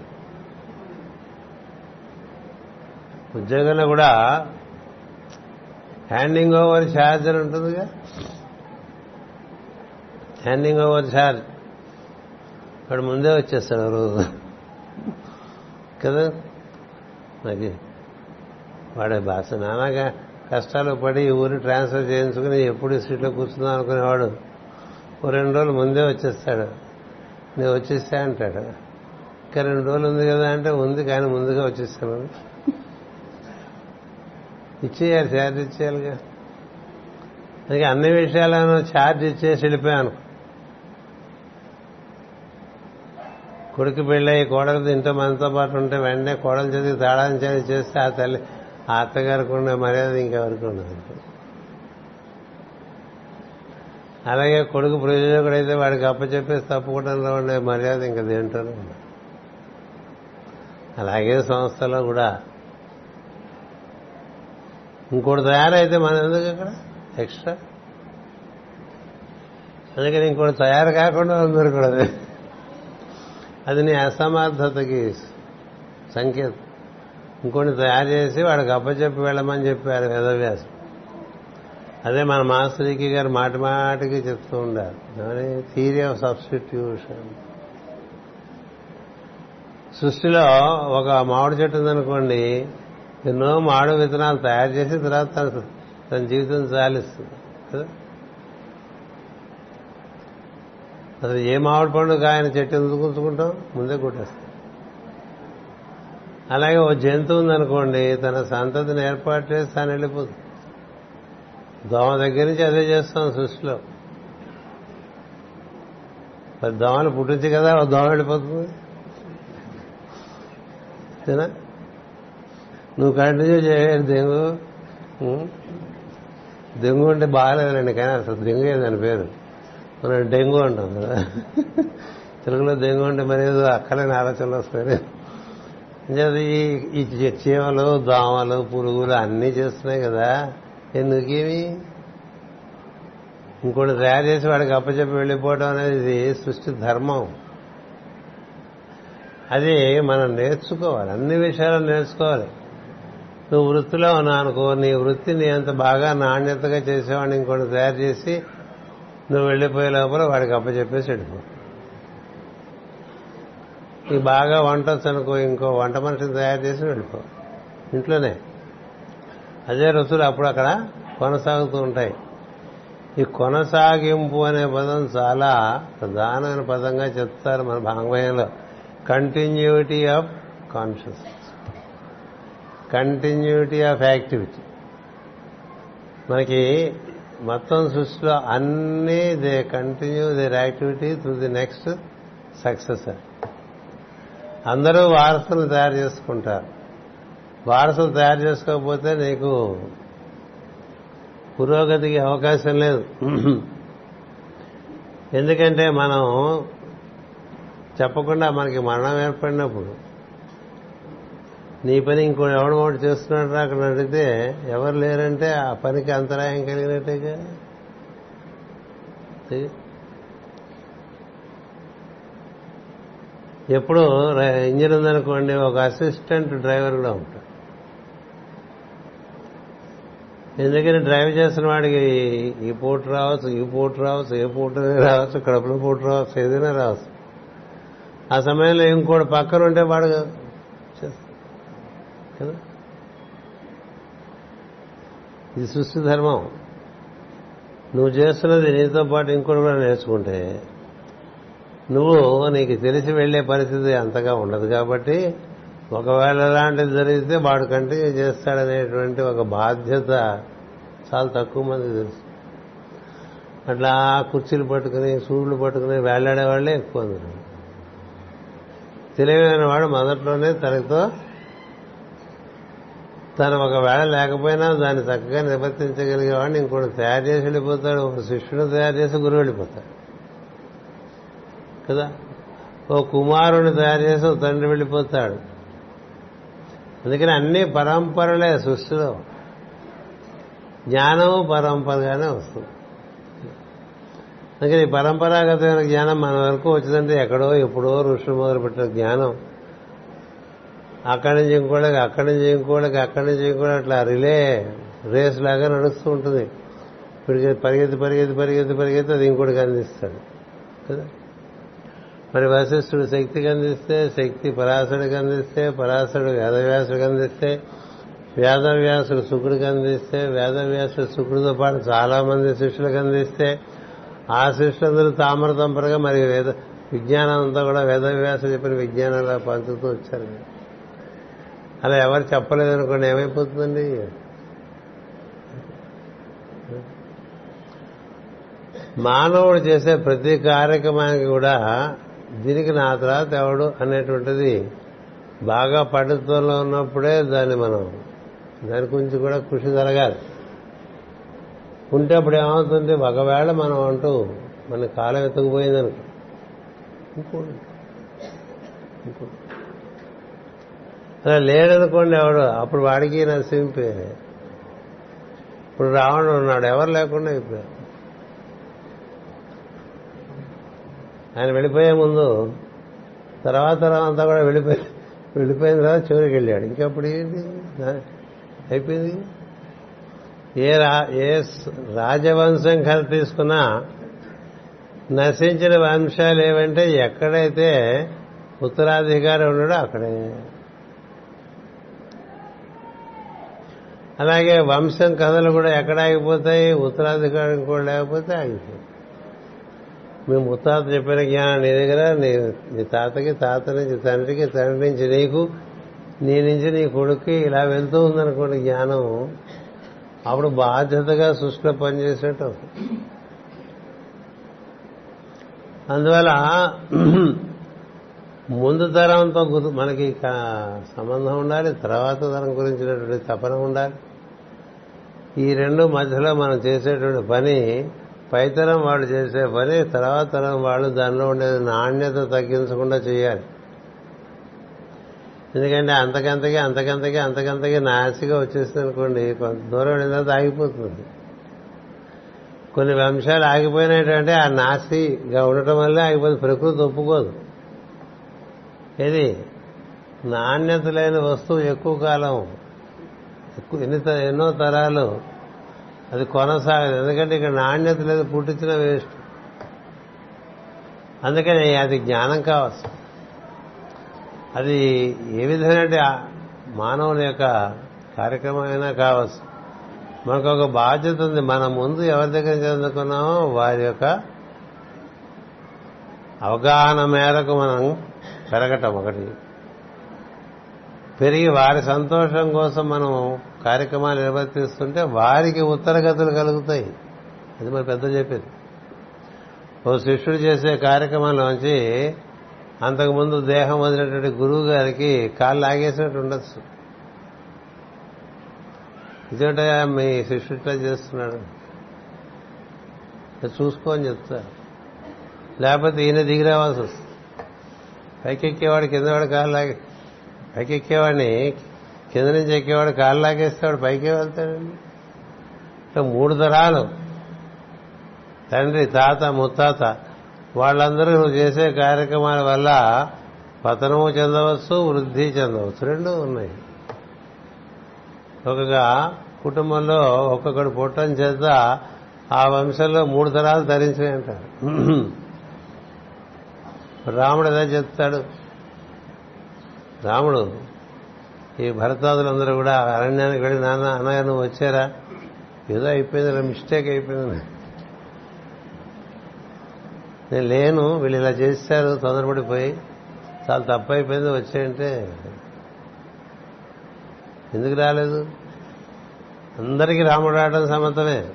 ఉద్యోగంలో కూడా హ్యాండింగ్ ఓవర్ ఛార్జ్ అని ఉంటుందిగా. Handing over charge. వాడు ముందే వచ్చేస్తాడు రోజు. కదా? నాకు వాడే భాష. నానాగా కష్టాలు పడి ఊరి ట్రాన్స్ఫర్ చేయించుకుని ఎప్పుడు సీట్లో కూర్చుందాం అనుకునేవాడు. ఓ రెండు రోజులు ముందే వచ్చేస్తాడు. నేను వచ్చేస్తా అంటాడు. ఇంకా రెండు రోజులు ఉంది కదా అంటే ఉంది కానీ ముందుగా వచ్చేస్తాను. ఇచ్చేయాలి ఛార్జ్ ఇచ్చేయాలిగా. అందుకే అన్ని విషయాలను ఛార్జ్ ఇచ్చేసి వెళ్ళిపోయాను. కొడుకు పెళ్ళయి కోడలు ఇంట్లో మనతో పాటు ఉంటే వెంటనే కోడలు చదివి తాళాన్ని చేసి చేస్తే ఆ తల్లి ఆ అత్తగారికి ఉన్న మర్యాద ఇంకెవరికి ఉండదు అలాగే కొడుకు ప్రయోజకుడైతే వాడికి అప్పచెప్పేసి తప్పుకోవడంలో ఉండే మర్యాద ఇంకా దేంటోనే అలాగే సంస్థలో కూడా ఇంకోటి తయారైతే మనం ఎందుకు అక్కడ? ఎక్స్ట్రా? అందుకని ఇంకోటి తయారు కాకుండా అందరు కూడా అది నీ అసమర్థతకి సంకేతం. ఇంకోటి తయారు చేసి వాడికి అప్పచెప్పి వెళ్ళమని చెప్పారు వేదవ్యాసం. అదే మన మాస్టర్కి గారు మాటి మాటికి చెప్తూ ఉండారు. Theory of substitution. సృష్టిలో ఒక మామిడి చెట్టు ఉందనుకోండి ఎన్నో మామిడి విత్తనాలు తయారు చేసి తర్వాత తన తన జీవితం చాలిస్తుంది అసలు ఏ మామిడి పండు కాయని చెట్టు ఎందుకు ఉంచుకుంటాం ముందే కొట్టేస్తాం. అలాగే ఓ జంతువు ఉందనుకోండి తన సంతతిని ఏర్పాటు చేసి తాను వెళ్ళిపోతుంది దోమ దగ్గర నుంచి అదే చేస్తాం సృష్టిలో. పది దోమలు పుట్టించి కదా ఓ దోమ వెళ్ళిపోతుంది. నువ్వు కంటిన్యూ చేయలేదు దెంగు దెంగు అంటే బాగాలేదండి కానీ అసలు దెంగు ఏదని పేరు. మనం డెంగు అంటాం కదా. తెలుగులో దెంగు అంటే మరేదో అక్కలేని ఆలోచనలు వస్తాయి ఈ చీమలు దోమలు పురుగులు అన్నీ చేస్తున్నాయి కదా. ఎందుకేమి? ఇంకోటి తయారు చేసి వాడికి అప్పచెప్పి వెళ్ళిపోవడం అనేది సృష్టి ధర్మం. అది మనం నేర్చుకోవాలి. అన్ని విషయాలు నేర్చుకోవాలి. నువ్వు వృత్తిలో ఉన్నావు అనుకో నీ వృత్తిని అంత బాగా నాణ్యతగా చేసేవాడిని ఇంకోటి తయారు చేసి నువ్వు వెళ్ళిపోయే లోపల వాడికి అప్పచెప్పేసి వెళ్ళిపో. ఈ బాగా వంట వచ్చు అనుకో ఇంకో వంట మనిషిని తయారు చేసి వెళ్ళిపో. ఇంట్లోనే. అదే రుచులు అప్పుడు అక్కడ కొనసాగుతూ ఉంటాయి. ఈ కొనసాగింపు అనే పదం చాలా ప్రధానమైన పదంగా చెప్తారు మన భాంగమయంలో continuity of consciousness continuity of activity మనకి మొత్తం సృష్టిలో అన్నీ they continue their activity through the next successor అందరూ వారసులు తయారు చేసుకుంటారు. వారసులు తయారు చేసుకోకపోతే నీకు పురోగతికి అవకాశం లేదు. ఎందుకంటే మనం చెప్పకుండా మనకి మరణం ఏర్పడినప్పుడు నీ పని ఇంకో ఎవడు ఒకటి చేస్తున్నాడు అక్కడ అడిగితే ఎవరు లేరంటే ఆ పనికి అంతరాయం కలిగినట్టేగా? ఎప్పుడు ఇంజిన్ ఉందనుకోండి ఒక అసిస్టెంట్ డ్రైవర్ కూడా ఉంటాడు. ఎందుకని డ్రైవ్ చేసిన వాడికి ఈ పూట రావచ్చు ఈ పూట రావచ్చు ఏ పూట రావచ్చు కడుపుల పోటు రావచ్చు ఏదైనా రావచ్చు. ఆ సమయంలో ఇంకోటి పక్కన ఉంటే వాడు కదా? ఇది సృష్టి ధర్మం. నువ్వు చేస్తున్నది నీతో పాటు ఇంకోటి కూడా నేర్చుకుంటే నువ్వు నీకు తెలిసి వెళ్ళే పరిస్థితి అంతగా ఉండదు కాబట్టి ఒకవేళ అలాంటిది జరిగితే వాడు కంటిన్యూ చేస్తాడనేటువంటి ఒక బాధ్యత చాలా తక్కువ మంది తెలుసు. అట్లా కుర్చీలు పట్టుకుని సూర్యులు పట్టుకుని వేళ్ళాడే వాళ్ళే ఎక్కువ అందరు తెలివైన వాడు మొదట్లోనే తనతో తను ఒకవేళ లేకపోయినా దాన్ని చక్కగా నివర్తించగలిగేవాడిని ఇంకోటి తయారు చేసి వెళ్ళిపోతాడు ఒక శిష్యుడు తయారు చేసి గురువు వెళ్ళిపోతాడు. కదా? ఓ కుమారుని తయారు చేసి ఓ తండ్రి వెళ్ళిపోతాడు. అందుకని అన్ని పరంపరలే సృష్టిలో. జ్ఞానము పరంపరగానే వస్తుంది. అందుకని పరంపరాగతమైన జ్ఞానం మన వరకు వచ్చిందంటే ఎక్కడో ఎప్పుడో ఋషులు మొదలుపెట్టిన జ్ఞానం. అక్కడి నుంచి ఇంకోళ్ళకి అక్కడి నుంచి ఇంకోళ్ళకి అక్కడి నుంచి ఇంకోళ్ళకి అట్లా రిలే రేస్ లాగా నడుస్తూ ఉంటుంది. ఇప్పటికి పరిగెత్తి పరిగెత్తి పరిగెత్తి పరిగెత్తి అది ఇంకోటికి అందిస్తాడు. కదా? మరి వశిష్ఠుడు శక్తికి అందిస్తే శక్తి పరాశుడికి అందిస్తే పరాశుడు వేదవ్యాసుడికి అందిస్తే వేదవ్యాసుడు శుకుడికి అందిస్తే వేదవ్యాసుడు శుక్రుడితో పాటు చాలా మంది శిష్యులకు అందిస్తే ఆ శిష్యులందరూ తామరతంపరగా మరి వేద విజ్ఞానం అంతా కూడా వేదవ్యాసుడు చెప్పిన విజ్ఞానాలు పంచుతూ వచ్చారు. అలా ఎవరు చెప్పలేదనుకోండి ఏమైపోతుందండి? మానవుడు చేసే ప్రతి కార్యక్రమానికి కూడా దీనికి నా తర్వాత ఎవడు అనేటువంటిది బాగా పట్టుత్వంలో ఉన్నప్పుడే దాన్ని మనం దాని గురించి కూడా కృషి జరగాలి. ఉంటే అప్పుడు ఏమవుతుంది? ఒకవేళ మనం అంటూ మన కాలం ఎత్తుకుపోయిందనుకో ఇంకోటి. ఇంకోటి. అలా లేడనుకోండి ఎవడు అప్పుడు వాడికి నరసింపే ఇప్పుడు రావణుడు ఉన్నాడు ఎవరు లేకుండా అయిపోయారు. ఆయన వెళ్ళిపోయే ముందు తర్వాత అంతా కూడా వెళ్ళిపోయి వెళ్ళిపోయిన తర్వాత చివరికి వెళ్ళాడు. ఇంకప్పుడు ఏంటి? అయిపోయింది. ఏ రా ఏ రాజవంశం కథ తీసుకున్నా నశించిన వంశాలు ఏవంటే ఎక్కడైతే ఉత్తరాధికారి ఉన్నాడో అక్కడే. అలాగే వంశం కథలు కూడా ఎక్కడ ఆగిపోతాయి? ఉత్తరాధికారం కూడా లేకపోతే ఆగిపోతాయి. మీ ముత్తాత చెప్పిన జ్ఞానం నీ దగ్గర? నీ నీ తాతకి తాత నుంచి తండ్రికి తండ్రి నుంచి నీకు నీ నుంచి నీ కొడుక్కి ఇలా వెళ్తూ ఉందనుకోండి జ్ఞానం. అప్పుడు బాధ్యతగా సృష్టిలో పనిచేసేట్టు అవుతుంది. అందువల్ల ముందు తరంతో మనకి సంబంధం ఉండాలి తర్వాత తరం గురించినటువంటి తపన ఉండాలి. ఈ రెండు మధ్యలో మనం చేసేటువంటి పని పైతరం వాళ్ళు చేసే పని తర్వాత తరం వాళ్ళు దానిలో ఉండే నాణ్యత తగ్గించకుండా చేయాలి. ఎందుకంటే అంతకంతకి అంతకంతకి అంతకంతకి నాసిగా వచ్చేసింది అనుకోండి కొంత దూరం వెళ్ళిన తర్వాత ఆగిపోతుంది. కొన్ని వంశాలు ఆగిపోయినటువంటి ఆ నాసిగా ఉండటం వల్లే ఆగిపోతుంది ప్రకృతి ఒప్పుకోదు. ఇది నాణ్యత లేని వస్తువు ఎక్కువ కాలం ఎన్ని ఎన్నో తరాలు అది కొనసాగదు. ఎందుకంటే ఇక్కడ నాణ్యత లేదు పుట్టించిన వేస్ట్. అందుకని అది జ్ఞానం కావచ్చు అది ఏ విధమైన మానవుని యొక్క కార్యక్రమమైనా కావచ్చు. మనకు ఒక బాధ్యత ఉంది. మన ముందు ఎవరి దగ్గర చదువుకున్నామో వారి యొక్క అవగాహన మేరకు మనం పెరగటం ఒకటి. పెరిగి వారి సంతోషం కోసం మనం కార్యక్రమాలు నిర్వర్తిస్తుంటే వారికి ఉత్తరగతులు కలుగుతాయి. అది మరి పెద్ద చెప్పేది. ఓ శిష్యుడు చేసే కార్యక్రమంలోంచి అంతకుముందు దేహం వదిలినటువంటి గురువు గారికి కాళ్ళు లాగేసినట్టు ఉండొచ్చు. ఇదేంట మీ శిష్యుట్లా చేస్తున్నాడు. చూసుకో అని చెప్తారు లేకపోతే ఈయన దిగి రావాల్సి వస్తుంది. పైకెక్కేవాడు కింద కిందవాడు కాళ్ళు లాగే పైకి ఎక్కేవాడిని కింద నుంచి ఎక్కేవాడు కాళ్ళు లాగేస్తాడు పైకే వెళ్తాడండి. ఇట్లా మూడు తరాలు. తండ్రి తాత ముత్తాత. వాళ్ళందరూ నువ్వు చేసే కార్యక్రమాల వల్ల పతనము చెందవచ్చు వృద్ధి చెందవచ్చు. రెండు ఉన్నాయి. ఒకగా కుటుంబంలో ఒక్కొక్కడు పుట్టం చేత ఆ వంశంలో మూడు తరాలు ధరించినాయి అంటారు రాముడు అదే చెప్తాడు. రాముడు ఈ భరతాదులందరూ కూడా అరణ్యానికి వెళ్ళి నాన్న అన్నయ్య నువ్వు వచ్చారా? ఏదో అయిపోయింది మిస్టేక్ అయిపోయింది. నేను లేను వీళ్ళు ఇలా చేశారు తొందరపడిపోయి. చాలా తప్పు అయిపోయింది వచ్చాయంటే. ఎందుకు రాలేదు? అందరికీ రాముడు రావడం సమతమే.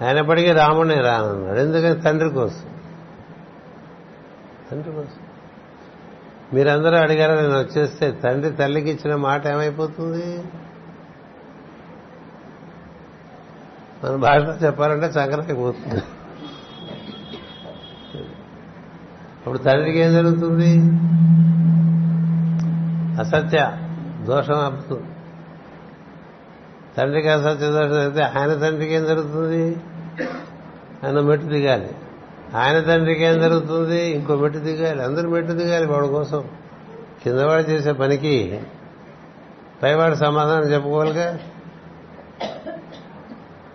అయినప్పటికీ రాముడిని రానన్నాడు. ఎందుకని? తండ్రి కోసం. తండ్రి కోసం. మీరందరూ అడిగారు నేను వచ్చేస్తే తండ్రి తల్లికి ఇచ్చిన మాట ఏమైపోతుంది? మన భాషలో చెప్పాలంటే చక్కనైపోతుంది అప్పుడు తండ్రికి ఏం జరుగుతుంది? అసత్య దోషం అప్పుతుంది తండ్రికి అసత్య దోషం జరిగితే ఆయన తండ్రికి ఏం జరుగుతుంది? ఆయన మెట్టు దిగాలి. ఆయన తండ్రికి ఏం జరుగుతుంది? ఇంకో మెట్టు దిగాలి. అందరూ మెట్టు దిగాలి వాడి కోసం. కిందవాడు చేసే పనికి పైవాడు సమాధానం చెప్పుకోవాలిగా?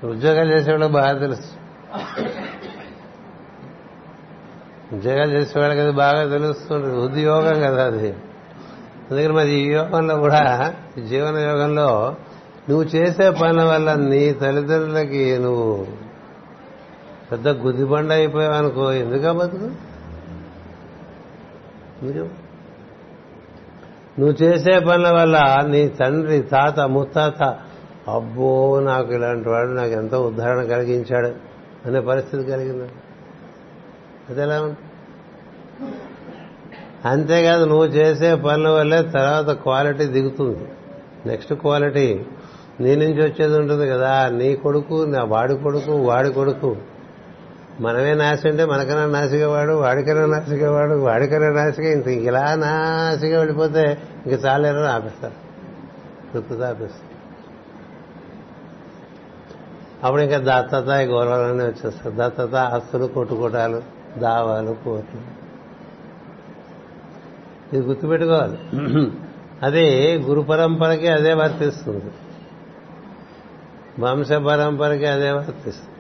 ఉద్యోగాలు చేసేవాళ్ళకి బాగా తెలుసు. ఉద్యోగాలు చేసేవాళ్ళకి అది బాగా తెలుస్తుంది. ఉద్యోగం కదా అది. అందుకని మరి ఈ యోగంలో కూడా జీవన యోగంలో నువ్వు చేసే పనుల వల్ల నీ తల్లిదండ్రులకి నువ్వు పెద్ద గుద్దిబండ అయిపోయావనుకో ఎందుకు బతుకు? నువ్వు చేసే పనుల వల్ల నీ తండ్రి తాత ముత్తాత అబ్బో నాకు ఇలాంటి వాడు నాకు ఎంతో ఉద్ధరణ కలిగించాడు అనే పరిస్థితి కలిగింది? అది ఎలా అంతేకాదు నువ్వు చేసే పనుల వల్లే తర్వాత క్వాలిటీ దిగుతుంది. నెక్స్ట్ క్వాలిటీ నీ నుంచి వచ్చేది ఉంటుంది కదా నీ కొడుకు నా వాడి కొడుకు వాడి కొడుకు. మనమే నాసి అంటే మనకన్నా నాసిగా వాడు వాడికైనా నాసిగా వాడు వాడికైనా నాసిగా ఇంత ఇలా నాసిగా వెళ్ళిపోతే ఇంక చాలేరని ఆపేస్తారు. తృప్తితో ఆపేస్తారు. అప్పుడు ఇంకా దత్తత గౌరవాలన్నీ వచ్చేస్తారు. దత్తత ఆస్తులు కొట్టుకోటాలు దావాలు కోట్లు. ఇది గుర్తుపెట్టుకోవాలి. అది గురు పరంపరకి అదే వర్తిస్తుంది వంశ పరంపరకి అదే వర్తిస్తుంది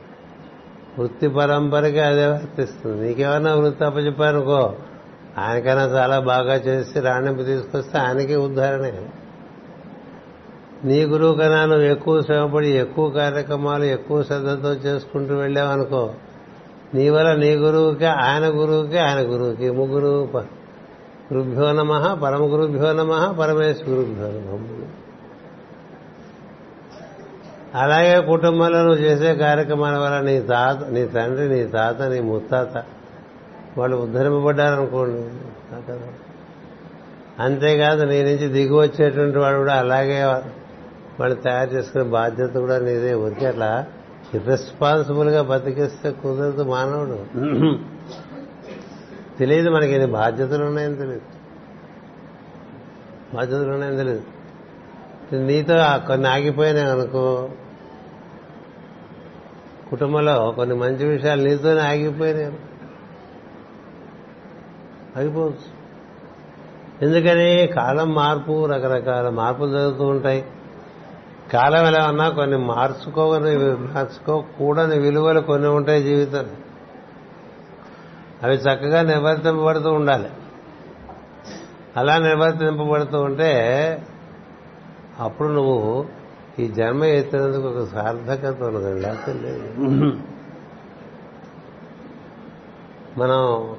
వృత్తి పరంపరకి అదే వర్తిస్తుంది. నీకేమన్నా వృత్తి అప్పచెప్పానుకో ఆయనకైనా చాలా బాగా చేసి రాణింపు తీసుకొస్తే ఆయనకి ఉద్ధారణే. నీ గురువు కన్నా నువ్వు ఎక్కువ శ్రమపడి ఎక్కువ కార్యక్రమాలు ఎక్కువ శ్రద్ధతో చేసుకుంటూ వెళ్ళావనుకో నీ వల్ల నీ గురువుకి ఆయన గురువుకి ఆయన గురువుకి ముగ్గురు గురుభ్యో నమ పరమ గురుభ్యో నమ పరమేశ్వర గురుభ్యో నమ. అలాగే కుటుంబంలో నువ్వు చేసే కార్యక్రమాల వల్ల నీ తాత నీ తండ్రి నీ తాత నీ ముత్తాత వాళ్ళు ఉద్ధరింపబడ్డారనుకోండి. అంతేకాదు నీ నుంచి దిగి వచ్చేటువంటి వాడు కూడా అలాగే వాళ్ళు తయారు చేసుకునే బాధ్యత కూడా నీదే. ఊరికే అట్లా గా బతికిస్తే కుదరదు మానవుడు. తెలియదు మనకి ఎన్ని బాధ్యతలు ఉన్నాయని తెలియదు. బాధ్యతలు ఉన్నాయని తెలియదు. నీతో కొన్ని ఆగిపోయినాయి అనుకో. కుటుంబంలో కొన్ని మంచి విషయాలు నీతోనే ఆగిపోయినాయి. ఆగిపోవచ్చు. ఎందుకని? కాలం మార్పు రకరకాల మార్పులు జరుగుతూ ఉంటాయి. కాలం ఎలా ఉన్నా కొన్ని మార్చుకోని మార్చుకోకూడని విలువలు కొన్ని ఉంటాయి జీవితం అవి చక్కగా నివర్తింపబడుతూ ఉండాలి. అలా నివర్తింపబడుతూ ఉంటే అప్పుడు నువ్వు ఈ జన్మ ఎత్తినందుకు ఒక సార్థకత ఉన్నది లేకపోతే లేదు. మనం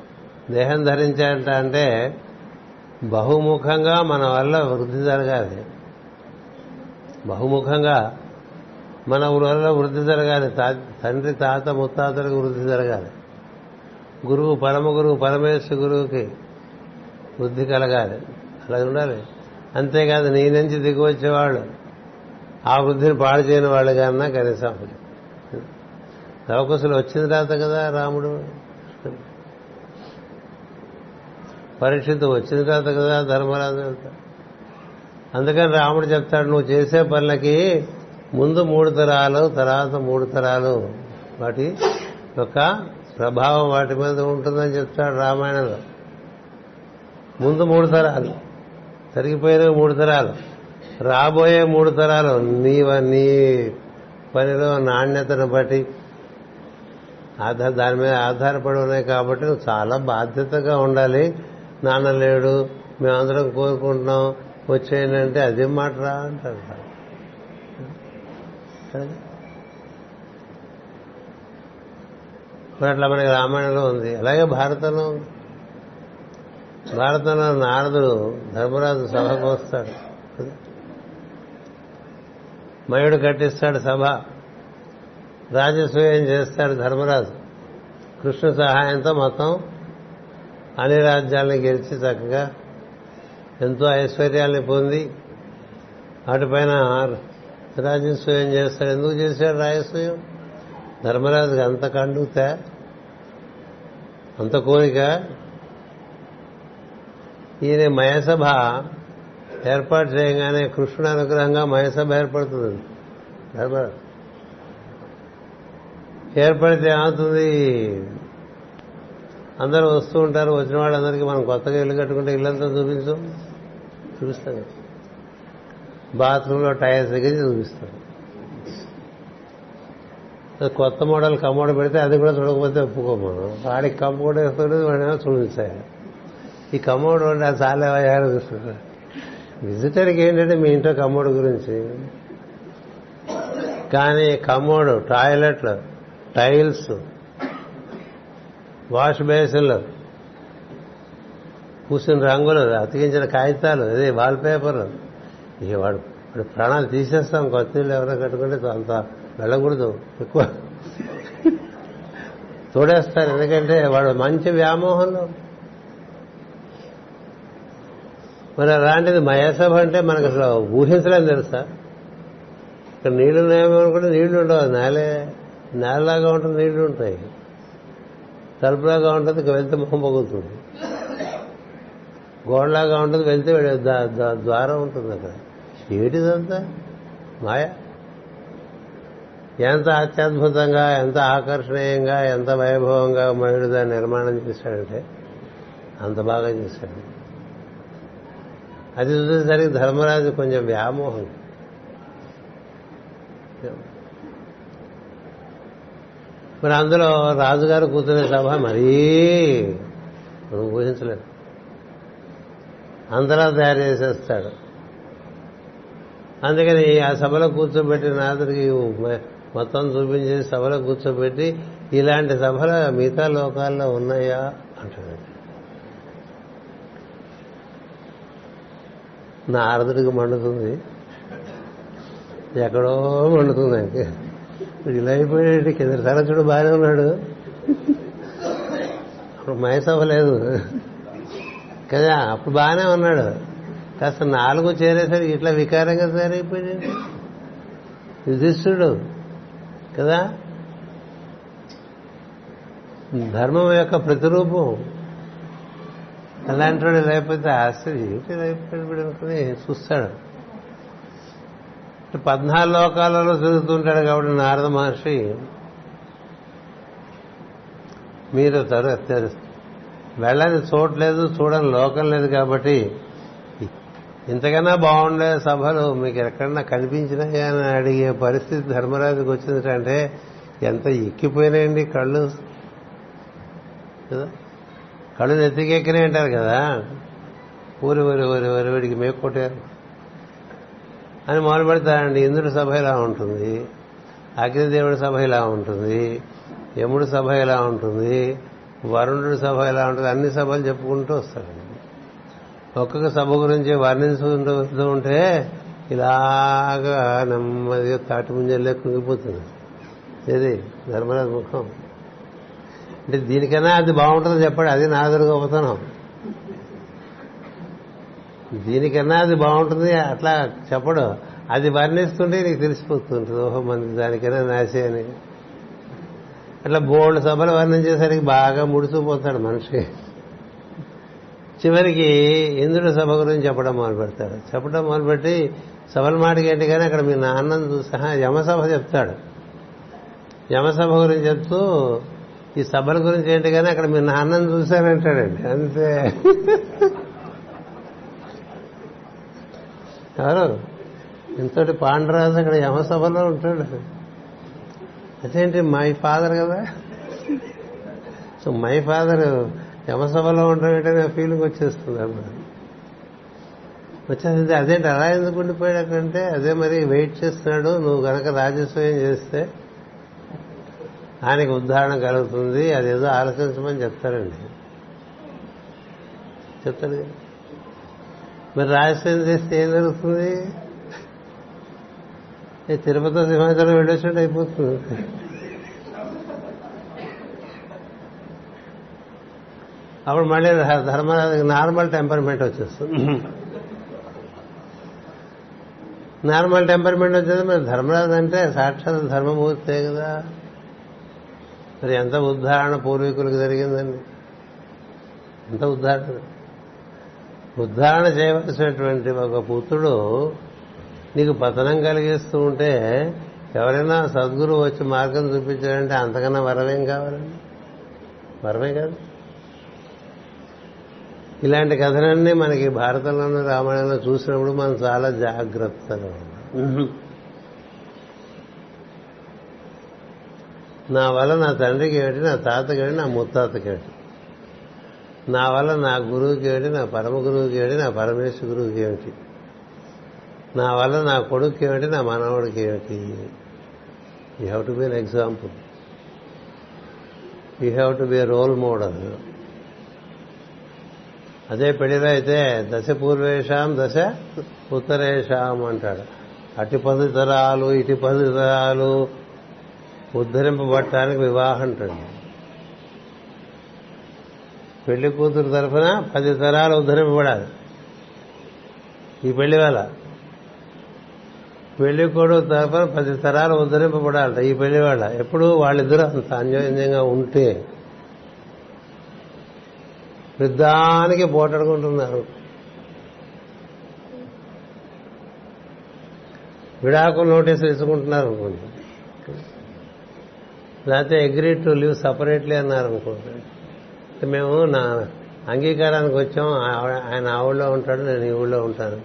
దేహం ధరించాలంట అంటే బహుముఖంగా మన వల్ల వృద్ధి జరగాలి. బహుముఖంగా మన వల్ల వృద్ధి జరగాలి. తండ్రి తాత ముత్తాతలకు వృద్ధి జరగాలి. గురువు పరమ గురువు పరమేశ్వర గురువుకి వృద్ధి కలగాలి. అలాగే ఉండాలి. అంతేకాదు నీ నుంచి దిగి వచ్చేవాళ్ళు ఆ వృద్ధిని పాడు చేయని వాళ్ళు కన్నా కనీసం. లవకుశలు వచ్చిన తర్వాత కదా రాముడు. పరీక్షిత్ వచ్చిన తర్వాత కదా ధర్మరాజు అందుకని రాముడు చెప్తాడు నువ్వు చేసే పనులకి ముందు మూడు తరాలు తర్వాత మూడు తరాలు. వాటి యొక్క ప్రభావం వాటి మీద ఉంటుందని చెప్తాడు రామాయణంలో. ముందు మూడు తరాలు. తరిగిపోయిన మూడు తరాలు. రాబోయే మూడు తరాలు. నీ నీ పనిలో నాణ్యతను బట్టి ఆధార దాని మీద ఆధారపడి ఉన్నాయి కాబట్టి నువ్వు చాలా బాధ్యతగా ఉండాలి. నాన్న లేడు మేమందరం కోరుకుంటున్నాం వచ్చేయండి అదే మాట రా అంటారు. ఇప్పుడు అట్లా మనకి రామాయణంలో ఉంది. అలాగే భారతంలో ఉంది. భారతంలో నారదుడు ధర్మరాజు సభకు వస్తాడు. మయుడు కట్టిస్తాడు సభ. రాజసూయం చేస్తాడు ధర్మరాజు. కృష్ణ సహాయంతో మొత్తం అన్ని రాజ్యాలను గెలిచి చక్కగా ఎంతో ఐశ్వర్యాన్ని పొంది వాటిపైన రాజసూయం చేస్తాడు. ఎందుకు చేశాడు రాజసూయం? ధర్మరాజుకి అంత కండుతా అంత కోరిక ఈయన మయసభ ఏర్పాటు చేయగానే కృష్ణుడు అనుగ్రహంగా మయసభ ఏర్పడుతుంది. ఏర్పడితే ఏమవుతుంది? అందరూ వస్తూ ఉంటారు. వచ్చిన వాళ్ళందరికీ మనం కొత్తగా ఇల్లు కట్టుకుంటే ఇల్లంతా చూపించు. చూపిస్తాం బాత్రూంలో టైర్స్ దగ్గర చూపిస్తాం కొత్త మోడల్ కమోడ పెడితే అది కూడా చూడకపోతే ఒప్పుకోము. వాడికి కమ్మోడ వేస్తుంది వాడేమో చూపించాలి. ఈ కమ్మోడు ఉంటే చాలా అయ్యారు విజిటర్కి ఏంటంటే మీ ఇంట్లో కమ్మోడు గురించి. కానీ కమ్మోడు టాయిలెట్లు టైల్స్ వాష్ బేసిన్లు కూసిన రంగులు అతికించిన కాగితాలు అదే వాల్ పేపర్ ఇక వాడు వాడు ప్రాణాలు తీసేస్తాం కొత్త ఇల్లు కట్టుకుంటే అంత వెళ్ళకూడదు ఎక్కువ. తోడేస్తారు ఎందుకంటే వాడు మంచి వ్యామోహంలో మరి అలాంటిది మయాసభ అంటే మనకు అసలు ఊహించలేం తెలుసా? ఇక్కడ నీళ్ళు ఉన్నాయేమో అనుకుంటే నీళ్ళు ఉండవు. నేలే నేలలాగా ఉంటుంది నీళ్ళు ఉంటాయి. తలుపులాగా ఉంటుంది ఇక వెళ్తే ముఖం పగులుతుంది. గోడలాగా ఉంటుంది వెళ్తే ద్వారం ఉంటుంది అక్కడ. ఏటిదంతా? మాయ. ఎంత అత్యద్భుతంగా ఎంత ఆకర్షణీయంగా ఎంత వైభవంగా మహిళ దాన్ని నిర్మాణం చేశాడంటే అంత బాగా చేశాడు. అది చూసేసరికి ధర్మరాజు కొంచెం వ్యామోహం. మరి అందులో రాజుగారు కూర్చునే సభ మరీ మనం ఊహించలేదు. అంతలా తయారు చేసేస్తాడు. అందుకని ఆ సభలో కూర్చోబెట్టిన నాదుడికి మొత్తం చూపించేసి సభలో కూర్చోబెట్టి ఇలాంటి సభలు మిగతా లోకాల్లో ఉన్నాయా అంటాడు నారదుడికి మండుతుంది. ఎక్కడో మండుతుంది. ఆయనకి ఇలా అయిపోయాడు కింద తరచుడు బాగానే ఉన్నాడు. అప్పుడు మయసభ లేదు. కదా అప్పుడు బాగానే ఉన్నాడు. కాస్త నాలుగు చేరేసరికి ఇట్లా వికారంగా తయారైపోయాడు యుధిష్ఠుడు. కదా? ధర్మం యొక్క ప్రతిరూపం. అలాంటి వాడు లేకపోతే ఆశ్చర్యం. ఏంటి అయిపోయాడు అనుకుని చూస్తాడు. పద్నాలుగు లోకాలలో తిరుగుతుంటాడు కాబట్టి నారద మహర్షి మీరు తరు వెళ్ళని చూడలేదు చూడని లోకం లేదు కాబట్టి ఇంతకన్నా బాగుండే సభలు మీకు ఎక్కడన్నా కనిపించినాయా అని అడిగే పరిస్థితి ధర్మరాజుకి వచ్చిందంటే ఎంత ఎక్కిపోయినాయండి కళ్ళు. కదా? కళ్ళు నెత్తికెక్కినాయి అంటారు కదా. ఊరి ఊరి ఊరి ఊరి వీడికి మేకొట్టారు అని మొదలు పెడతారండి ఇంద్రుడి సభ ఇలా ఉంటుంది. అగ్నిదేవుడి సభ ఇలా ఉంటుంది. యముడి సభ ఇలా ఉంటుంది. వరుణుడి సభ ఇలా ఉంటుంది. అన్ని సభలు చెప్పుకుంటూ వస్తారండి. ఒక్కొక్క సభ గురించి వర్ణించుకుంటూ ఉంటే ఇలాగా నెమ్మదిగా తాటి ముంజల్లే కుంగిపోతుంది ఇది ధర్మరాజు ముఖం. అంటే దీనికన్నా అది బాగుంటుంది చెప్పండి. అది నాదురు గొప్పతనం దీనికన్నా అది బాగుంటుంది అట్లా చెప్పడు. అది వర్ణిస్తుంటే నీకు తెలిసిపోతుంటుంది. ఓహో మంది దానికన్నా నాశే అని అట్లా బోల్డ్ సభలు వర్ణించేసరికి బాగా ముడుచుకుపోతాడు మనిషి. చివరికి ఇంద్రుడి సభ గురించి చెప్పడం మొదలు పెడతాడు. చెప్పడం మొదలుపెట్టి సభల మాటకి కానీ అక్కడ మీ నాన్నను సహా యమసభ చెప్తాడు. యమసభ గురించి చెప్తూ ఈ సభల గురించి ఏంటి కానీ అక్కడ మీ నాన్నను చూశానంటాడండి అంతే. ఎవరు? ఇంతటి పాండరాజు అక్కడ యమసభలో ఉంటాడు. అదేంటి మై ఫాదర్ కదా? సో మై ఫాదర్ యమసభలో ఉండడం ఫీలింగ్ వచ్చేస్తుంది అన్నమాట. వచ్చేసింది అదేంటి అలా ఎందుకు ఉండిపోయాడంటే అదే మరి వెయిట్ చేస్తున్నాడు. నువ్వు గనక రాజస్వయం చేస్తే ఆయనకి ఉద్ధారణ కలుగుతుంది అదేదో ఆలోచించమని చెప్తారండి. చెప్తాడు కదా. మరి రాజస్థాన్ చేస్తే ఏం జరుగుతుంది? తిరుపతి సింహాచలం వెళ్ళేసినట్టు అయిపోతుంది. అప్పుడు మళ్ళీ ధర్మరాజుకి నార్మల్ టెంపర్మెంట్ వచ్చేస్తుంది. నార్మల్ టెంపర్మెంట్ వచ్చేది మరి ధర్మరాజు అంటే సాక్షాత్ ధర్మమూర్తే కదా. మరి ఎంత ఉద్ధారణ పూర్వీకులకు జరిగిందండి? ఎంత ఉద్ధారణ? ఉద్ధారణ చేయవలసినటువంటి ఒక పుత్రుడు నీకు పతనం కలిగిస్తూ ఉంటే ఎవరైనా సద్గురు వచ్చి మార్గం చూపించారంటే అంతకన్నా వరమేం కావాలండి? వరమే కాదు. ఇలాంటి కథలన్నీ మనకి భారతంలోనూ రామాయణంలో చూసినప్పుడు మనం చాలా జాగ్రత్తగా నా వల్ల నా తండ్రికి ఏమిటి నా తాతకి ఏమిటి నా ముత్తాతకి ఏమిటి? నా వల్ల నా గురువుకి ఏమిటి నా పరమ గురువుకి ఏమిటి నా పరమేశ్వర గురువుకి ఏమిటి? నా వల్ల నా కొడుకు ఏమిటి నా మనవడికి ఏమిటి? You have to be an example you have to be role model అదే పెళ్ళిలో అయితే దశ పూర్వేషాం దశ ఉత్తరేషాం అంటాడు. అటు పది తరాలు ఇటు పది తరాలు ఉద్ధరింపబట్టడానికి వివాహం అంటాడు పెళ్ళి కూతురు తరఫున పది తరాలు ఉద్ధరింపబడాలి. ఈ పెళ్ళి వేళ. పెళ్ళి కొడుకు తరఫున పది తరాలు ఉద్ధరింపబడాలట ఈ పెళ్ళి వేళ. ఎప్పుడు వాళ్ళిద్దరూ అంత అన్యోన్యంగా ఉంటే వృద్ధానికి పోటడుకుంటున్నారు. విడాకులు నోటీసులు ఇచ్చుకుంటున్నారు అనుకోండి లేకపోతే అగ్రీ టు లివ్ సపరేట్లీ అన్నారు అనుకోండి మేము నా అంగీకారానికి వచ్చాం ఆయన ఆ ఊళ్ళో ఉంటాడు నేను ఈ ఊళ్ళో ఉంటాను.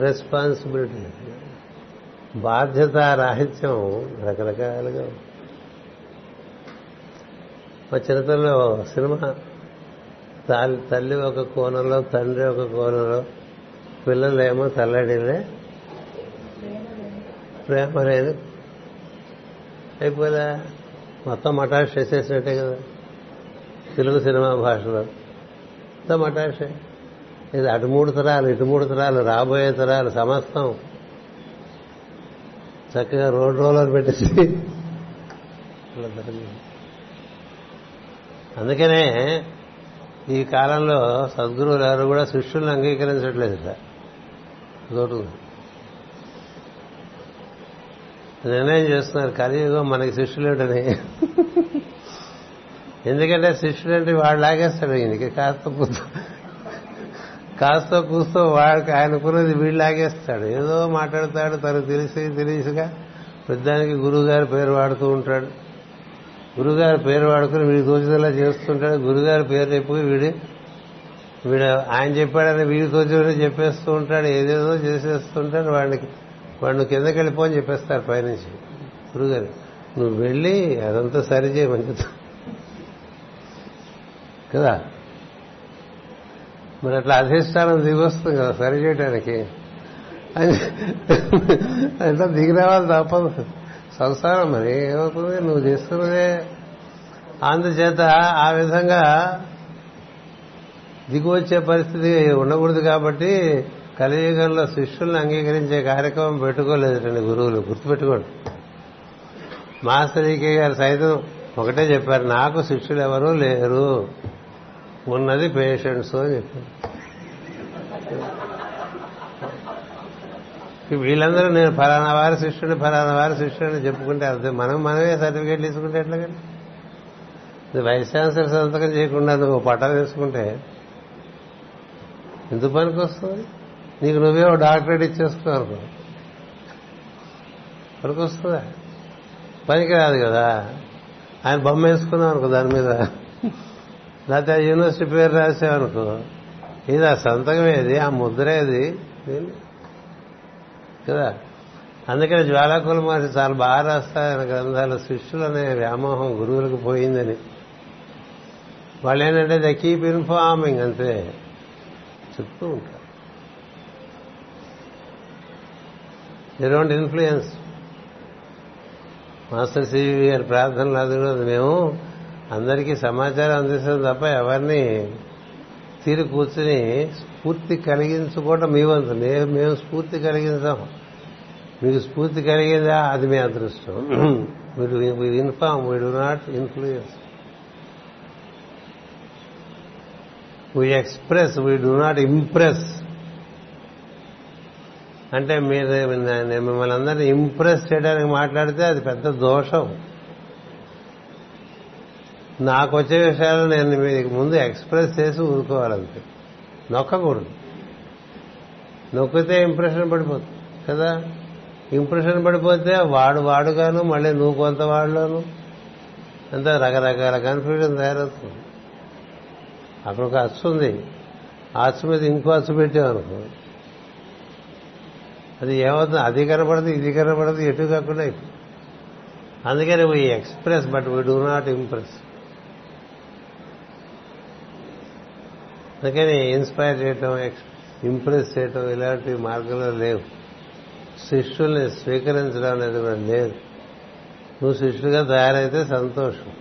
రెస్పాన్సిబిలిటీ బాధ్యత రాహిత్యం రకరకాలుగా. మా చిన్నతల్లో సినిమా తల్లి ఒక కోణంలో తండ్రి ఒక కోణంలో పిల్లలేమో తల్లడిలే ప్రేమ లేదు అయిపోదా మొత్తం మటాష్ చేసేసినట్టే కదా. తెలుగు సినిమా భాషలో. మొత్తం మటాషే ఇది అటు మూడు తరాలు ఇటు మూడు తరాలు రాబోయే తరాలు సమస్తం. చక్కగా రోడ్ రోలర్ పెట్టేసి. అందుకనే ఈ కాలంలో సద్గురువులు ఎవరు కూడా శిష్యుల్ని అంగీకరించట్లేదు సార్. నిర్ణయం చేస్తున్నారు. కలియుగం మనకి శిష్యులేటని. ఎందుకంటే శిష్యులంటే వాడు లాగేస్తాడు ఇంక కాస్త కూస్తో కాస్త కూస్తో వాడికి ఆయనకున్నది వీడు లాగేస్తాడు. ఏదో మాట్లాడతాడు తనకు తెలిసి తెలిసిగా పెద్దానికి గురువుగారి పేరు వాడుతూ ఉంటాడు. గురుగారి పేరు వాడుకుని వీడి తోచినలా చేస్తుంటాడు. గురుగారి పేరు చెప్పి వీడి వీడు ఆయన చెప్పాడని వీడి వచ్చి చెప్పేస్తూ ఉంటాడు. ఏదేదో చేసేస్తుంటాడు వాడికి వాడు నువ్వు కిందకి వెళ్ళిపోని చెప్పేస్తారు పైనుంచి. గురుగారు నువ్వు వెళ్ళి అదంతా సరి మంచిది కదా? మరి అట్లా అధిష్టానం దిగొస్తుంది కదా సరి చేయడానికి అట్లా దిగి రావాలి తప్పదు. సంసారం మరి ఏమవుతుంది? నువ్వు చేస్తున్నదే అందుచేత ఆ విధంగా దిగువచ్చే పరిస్థితి ఉండకూడదు కాబట్టి కలియుగంలో శిష్యుల్ని అంగీకరించే కార్యక్రమం పెట్టుకోలేదండి గురువులు గుర్తుపెట్టుకోండి. మాస్టరీకే గారు సైతం ఒకటే చెప్పారు నాకు శిష్యులు ఎవరూ లేరు. ఉన్నది పేషెంట్స్ అని చెప్పారు. వీళ్ళందరూ నేను ఫలానా వారి శిష్యుని ఫలానా వారి శిష్యుని చెప్పుకుంటే అర్థం మనం మనమే సర్టిఫికేట్ తీసుకుంటే ఎట్లాగండి? వైస్ ఛాన్సలర్ సంతకం చేయకుండా నువ్వు పట్టా తీసుకుంటే ఎందుకు పనికి వస్తుంది నీకు నువ్వే ఓ డాక్టరేట్ ఇచ్చేస్తున్నావు అనుకో వస్తుందా పనికి రాదు కదా. ఆయన బొమ్మ వేసుకున్నాం అనుకో దాని మీద. లేకపోతే ఆ యూనివర్సిటీ పేరు రాసావనుకో ఇది ఆ సంతకం ఏది? ఆ ముద్రేది కదా. అందుకని జ్వాలాకుల మహర్షి చాలా బాగా రాస్తారు. గ్రంథాలు శిష్యులు అనే వ్యామోహం గురువులకు పోయిందని. వాళ్ళు ఏంటంటే ద కీప్ ఇన్ఫార్మింగ్ అంతే. చెప్తూ ఉంటారు. డోంట్ ఇన్ఫ్లుయెన్స్ మాస్టర్ సివి గారి ప్రార్థనలు అది కూడా మేము అందరికీ సమాచారం అందిస్తాం తప్ప ఎవరిని తీరు కూర్చుని స్ఫూర్తి కలిగించుకోవడం మీ వంతు. మేము స్ఫూర్తి కలిగించాం. మీకు స్ఫూర్తి కలిగిందా? అది మీ అదృష్టం. మీరు inform we do not influence we express we do not impress అంటే మీరు మిమ్మల్ని అందరినీ ఇంప్రెస్ చేయడానికి మాట్లాడితే అది పెద్ద దోషం. నాకు వచ్చే విషయాలు నేను మీకు ముందు ఎక్స్ప్రెస్ చేసి ఊరుకోవాలంతే. నొక్కకూడదు. నొక్కితే ఇంప్రెషన్ పడిపోతుంది కదా? ఇంప్రెషన్ పడిపోతే వాడు వాడుగాను మళ్ళీ నువ్వు కొంత వాడులోను. అంత రకరకాల కన్ఫ్యూజన్ తయారవుతుంది. అక్కడ ఒక అచ్చు ఉంది. ఆ అచ్చు మీద ఇంకో అచ్చు పెట్టామనుకో అది ఏమవుతుంది? అది కనపడదు ఇది కనపడదు ఎటు కాకుండా అందుకని we express but we do not impress అందుకని ఇన్స్పైర్ చేయటం ఇంప్రెస్ చేయటం ఇలాంటి మార్గంలో లేవు. శిష్యుల్ని స్వీకరించడం అనేది కూడా లేదు. నువ్వు శిష్యుడిగా తయారైతే సంతోషం.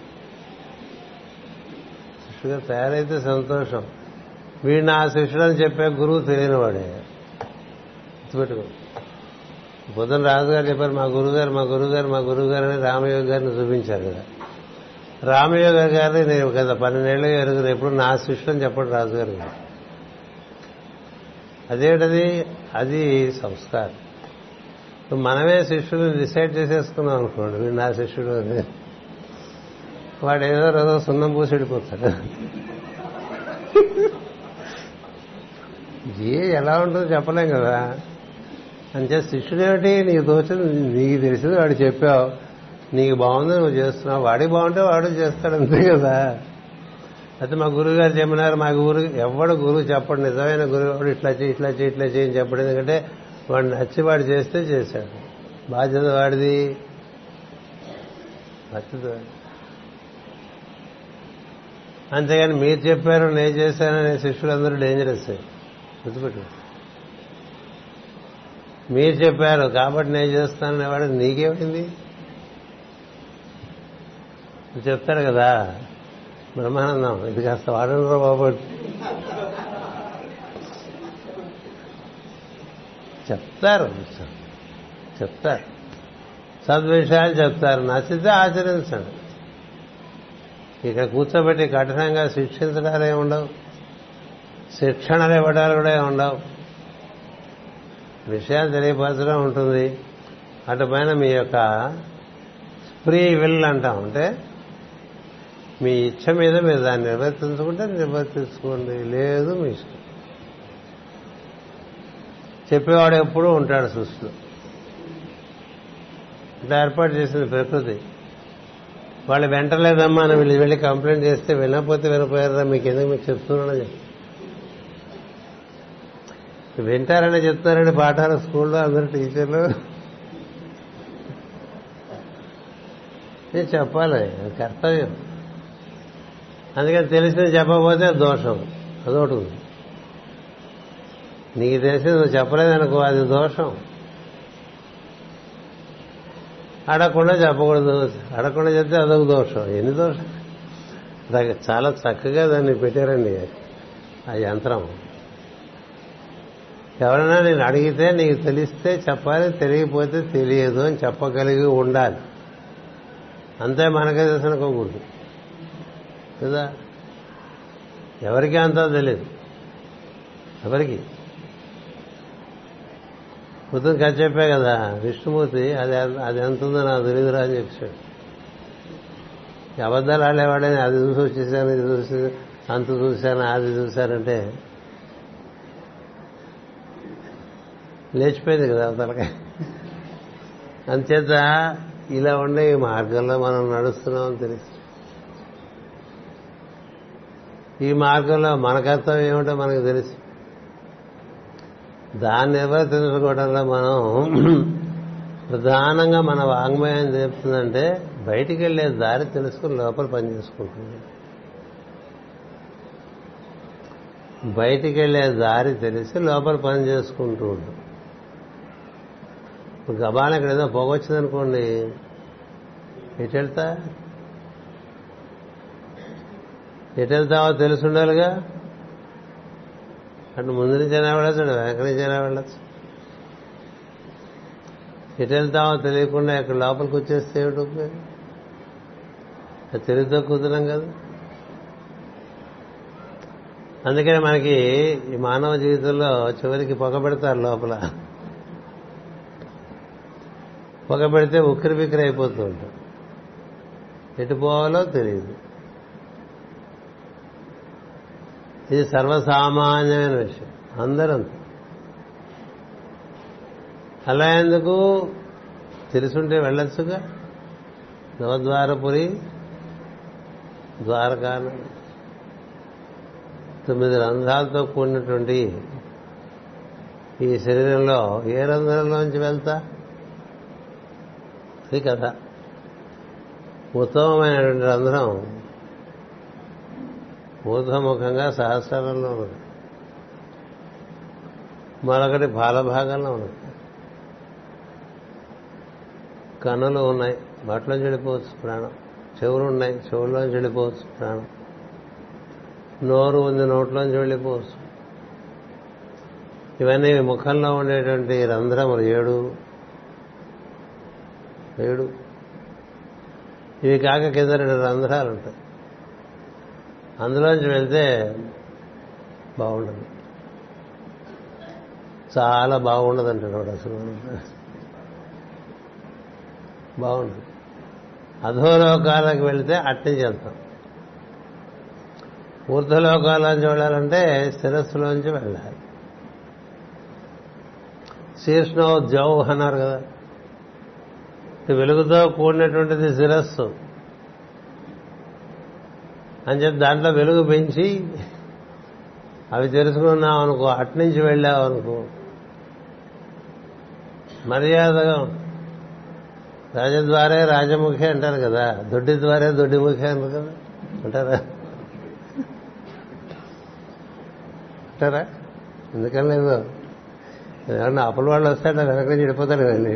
శిష్యుడిగా తయారైతే సంతోషం. వీడు నా శిష్యుడు అని చెప్పే గురువు తెలియనివాడే. గుర్తుపెట్టుకో. పొద్దున రాజుగారు చెప్పారు మా గురుగారు మా గురుగారు మా గురుగారు అని రామయోగి గారిని చూపించారు కదా. రామయోగి గారిని నేను కదా పన్నెండేళ్ళు ఎరుగురు ఎప్పుడు నా శిష్యుడు అని చెప్పడు రాజుగారు అదేంటది? అది సంస్కారం. మనమే శిష్యుడు డిసైడ్ చేసేసుకున్నాం అనుకోండి వీడు నా శిష్యుడు అని. వాడు ఏదో రోజు సున్నం పూసి వెళ్ళిపోతాడు. ఏ ఎలా ఉంటుందో చెప్పలేం కదా. అంతే శిష్యుడేమిటి నీకు తోచింది నీకు తెలిసింది వాడు చెప్పావు. నీకు బాగుంది నువ్వు చేస్తున్నావు. వాడి బాగుంటే వాడు చేస్తాడు అంతే కదా? అయితే మా గురువు గారు చెప్పినారు మా గురు ఎవడు గురువు చెప్పడు. నిజమైన గురువు ఎవడు ఇట్లా చేయి ఇట్లా చేయి ఇట్లా చేయని చెప్పడు. ఎందుకంటే వాడు నచ్చి వాడు చేస్తే చేశాడు. బాధ్యత వాడిది. బాధ్యత అంతేగాని మీరు చెప్పారు నేను చేశాననే శిష్యులందరూ డేంజరస్ గుర్తుపెట్టారు మీరు చెప్పారు కాబట్టి నేను చేస్తాననే వాడు నీకేమైంది? చెప్తాడు కదా. బ్రహ్మానందం. ఇది కాస్త వాడను బాబు. చెప్తారు. చెప్తారు. సద్విషయాలు చెప్తారు. నచ్చితే ఆచరించండి. ఇక్కడ కూర్చోబెట్టి కఠినంగా శిక్షించడాలే ఉండవు. శిక్షణలు ఇవ్వడాలు కూడా ఉండవు. విషయాలు తెలియపరచడం ఉంటుంది. అటు పైన మీ యొక్క ఫ్రీ విల్ అంటాం. అంటే మీ ఇచ్చ మీద మీరు దాన్ని నిర్వర్తించుకుంటే నిర్వర్తించుకోండి. లేదు మీ ఇష్టం. చెప్పేవాడు ఎప్పుడూ ఉంటాడు సృష్టిలో. ఇట్లా ఏర్పాటు చేసింది ప్రకృతి. వాళ్ళు వెంటలేదమ్మా అని వీళ్ళు వెళ్ళి కంప్లైంట్ చేస్తే వినకపోతే వినపోయారా మీకు ఎందుకు మీకు చెప్తున్నాను వింటారని చెప్తారండి పాఠాలు స్కూల్లో అందరు టీచర్లు. నేను చెప్పాలి అది కర్తవ్యం. అందుకని తెలిసింది చెప్పకపోతే అది దోషం అదొకటి నీకు తెలిసింది నువ్వు చెప్పలేదనుకో అది దోషం. అడగకుండా చెప్పకూడదు అడగకుండా చెప్తే అదొక దోషం. ఎన్ని దోషం దానికి చాలా చక్కగా దాన్ని పెట్టారండి ఆ యంత్రం. ఎవరైనా నేను అడిగితే నీకు తెలిస్తే చెప్పాలి తెలియకపోతే తెలియదు అని చెప్పగలిగి ఉండాలి. అంతే మనకే తెలుసునుకోకూడదు కదా? ఎవరికి అంతా తెలియదు? ఎవరికి? పొద్దున కథ చెప్పే కదా విష్ణుమూర్తి అది అది ఎంత ఉందో నాకు తెలియదురా అని చెప్పాడు అబద్ధాలు ఆడేవాడని అది చూసి వచ్చేసాను ఇది చూసి అంత చూశాను అది చూశానంటే లేచిపోయింది కదా అవతలకాయ అంచేత ఇలా ఉండే ఈ మార్గంలో మనం నడుస్తున్నామని తెలుసు. ఈ మార్గంలో మన కర్తవ్యం ఏమిటో మనకు తెలుసు. దాన్ని నిర్వర్తించుకోవడంలో మనం ప్రధానంగా మన వాంగ్మయం చెప్తుందంటే బయటికి వెళ్ళే దారి తెలుసుకుని లోపల పని చేసుకుంటుంది. బయటికి వెళ్ళే దారి తెలిసి లోపల పని చేసుకుంటూ ఉంటాం ఇప్పుడు గబాన ఇక్కడ ఏదో పొగొచ్చిందనుకోండి ఎటు వెళ్తా? ఎటు వెళ్తావో తెలిసి ఉండాలిగా. అటు ముందు నుంచైనా వెళ్ళచ్చు వెనక నుంచైనా వెళ్ళచ్చు. ఎటు వెళ్తామో తెలియకుండా ఇక్కడ లోపలికి వచ్చేస్తే ఏమిటి ఉపయోగం? అది తెలివితో కుదరం కదా. అందుకని మనకి ఈ మానవ జీవితంలో చివరికి పొగ పెడతారు లోపల. పొగ పెడితే ఉక్కిరి బిక్కిరి అయిపోతూ ఉంటాం. ఎటు పోవాలో తెలియదు. ఇది సర్వసామాన్యమైన విషయం. అందరూ. అలా ఎందుకు? తెలుసుంటే వెళ్ళొచ్చుగా. నవద్వారపురి ద్వారకాన. తొమ్మిది రంధ్రాలతో కూడినటువంటి ఈ శరీరంలో ఏ రంధ్రంలోంచి వెళ్తా? అది కథ. ఉత్తమమైనటువంటి రంధ్రం ఊర్ధముఖంగా సహస్రంలో ఉన్నది. మరొకటి భాగంలో ఉన్నది. కన్నులు ఉన్నాయి బట్టలోంచి వెళ్ళిపోవచ్చు ప్రాణం. చెవులు ఉన్నాయి చెవుల్లోంచి వెళ్ళిపోవచ్చు ప్రాణం. నోరు ఉంది నోట్లోంచి వెళ్ళిపోవచ్చు. ఇవన్నీ ముఖంలో ఉండేటువంటి రంధ్రములు ఏడు. ఏడు. ఇవి కాక కింద రెండు రంధ్రాలు ఉంటాయి అందులోంచి వెళ్తే బాగుండదు. చాలా బాగుండదు అంటున్నాడు అసలు. బాగుండదు. అధోలోకాలకు వెళితే అట్టించి వెళ్తాం ఊర్ధలోకాలోంచి వెళ్ళాలంటే శిరస్సులోంచి వెళ్ళాలి. శీర్ష్ణో జౌ అన్నారు కదా. వెలుగుతో కూడినటువంటిది శిరస్సు. అని చెప్పి దాంట్లో వెలుగు పెంచి అవి తెలుసుకున్నావు అనుకో అట్నుంచి వెళ్ళావు అనుకో మర్యాదగా రాజద్వారే రాజముఖి అంటారు కదా దొడ్డి ద్వారే దొడ్డిముఖి అంటారు కదా అంటారా? అంటారా? ఎందుకని లేదు. ఎవరన్నా అప్పుల వాళ్ళు వస్తాడు వెనక నుంచి వెళ్ళిపోతాడు కదండి.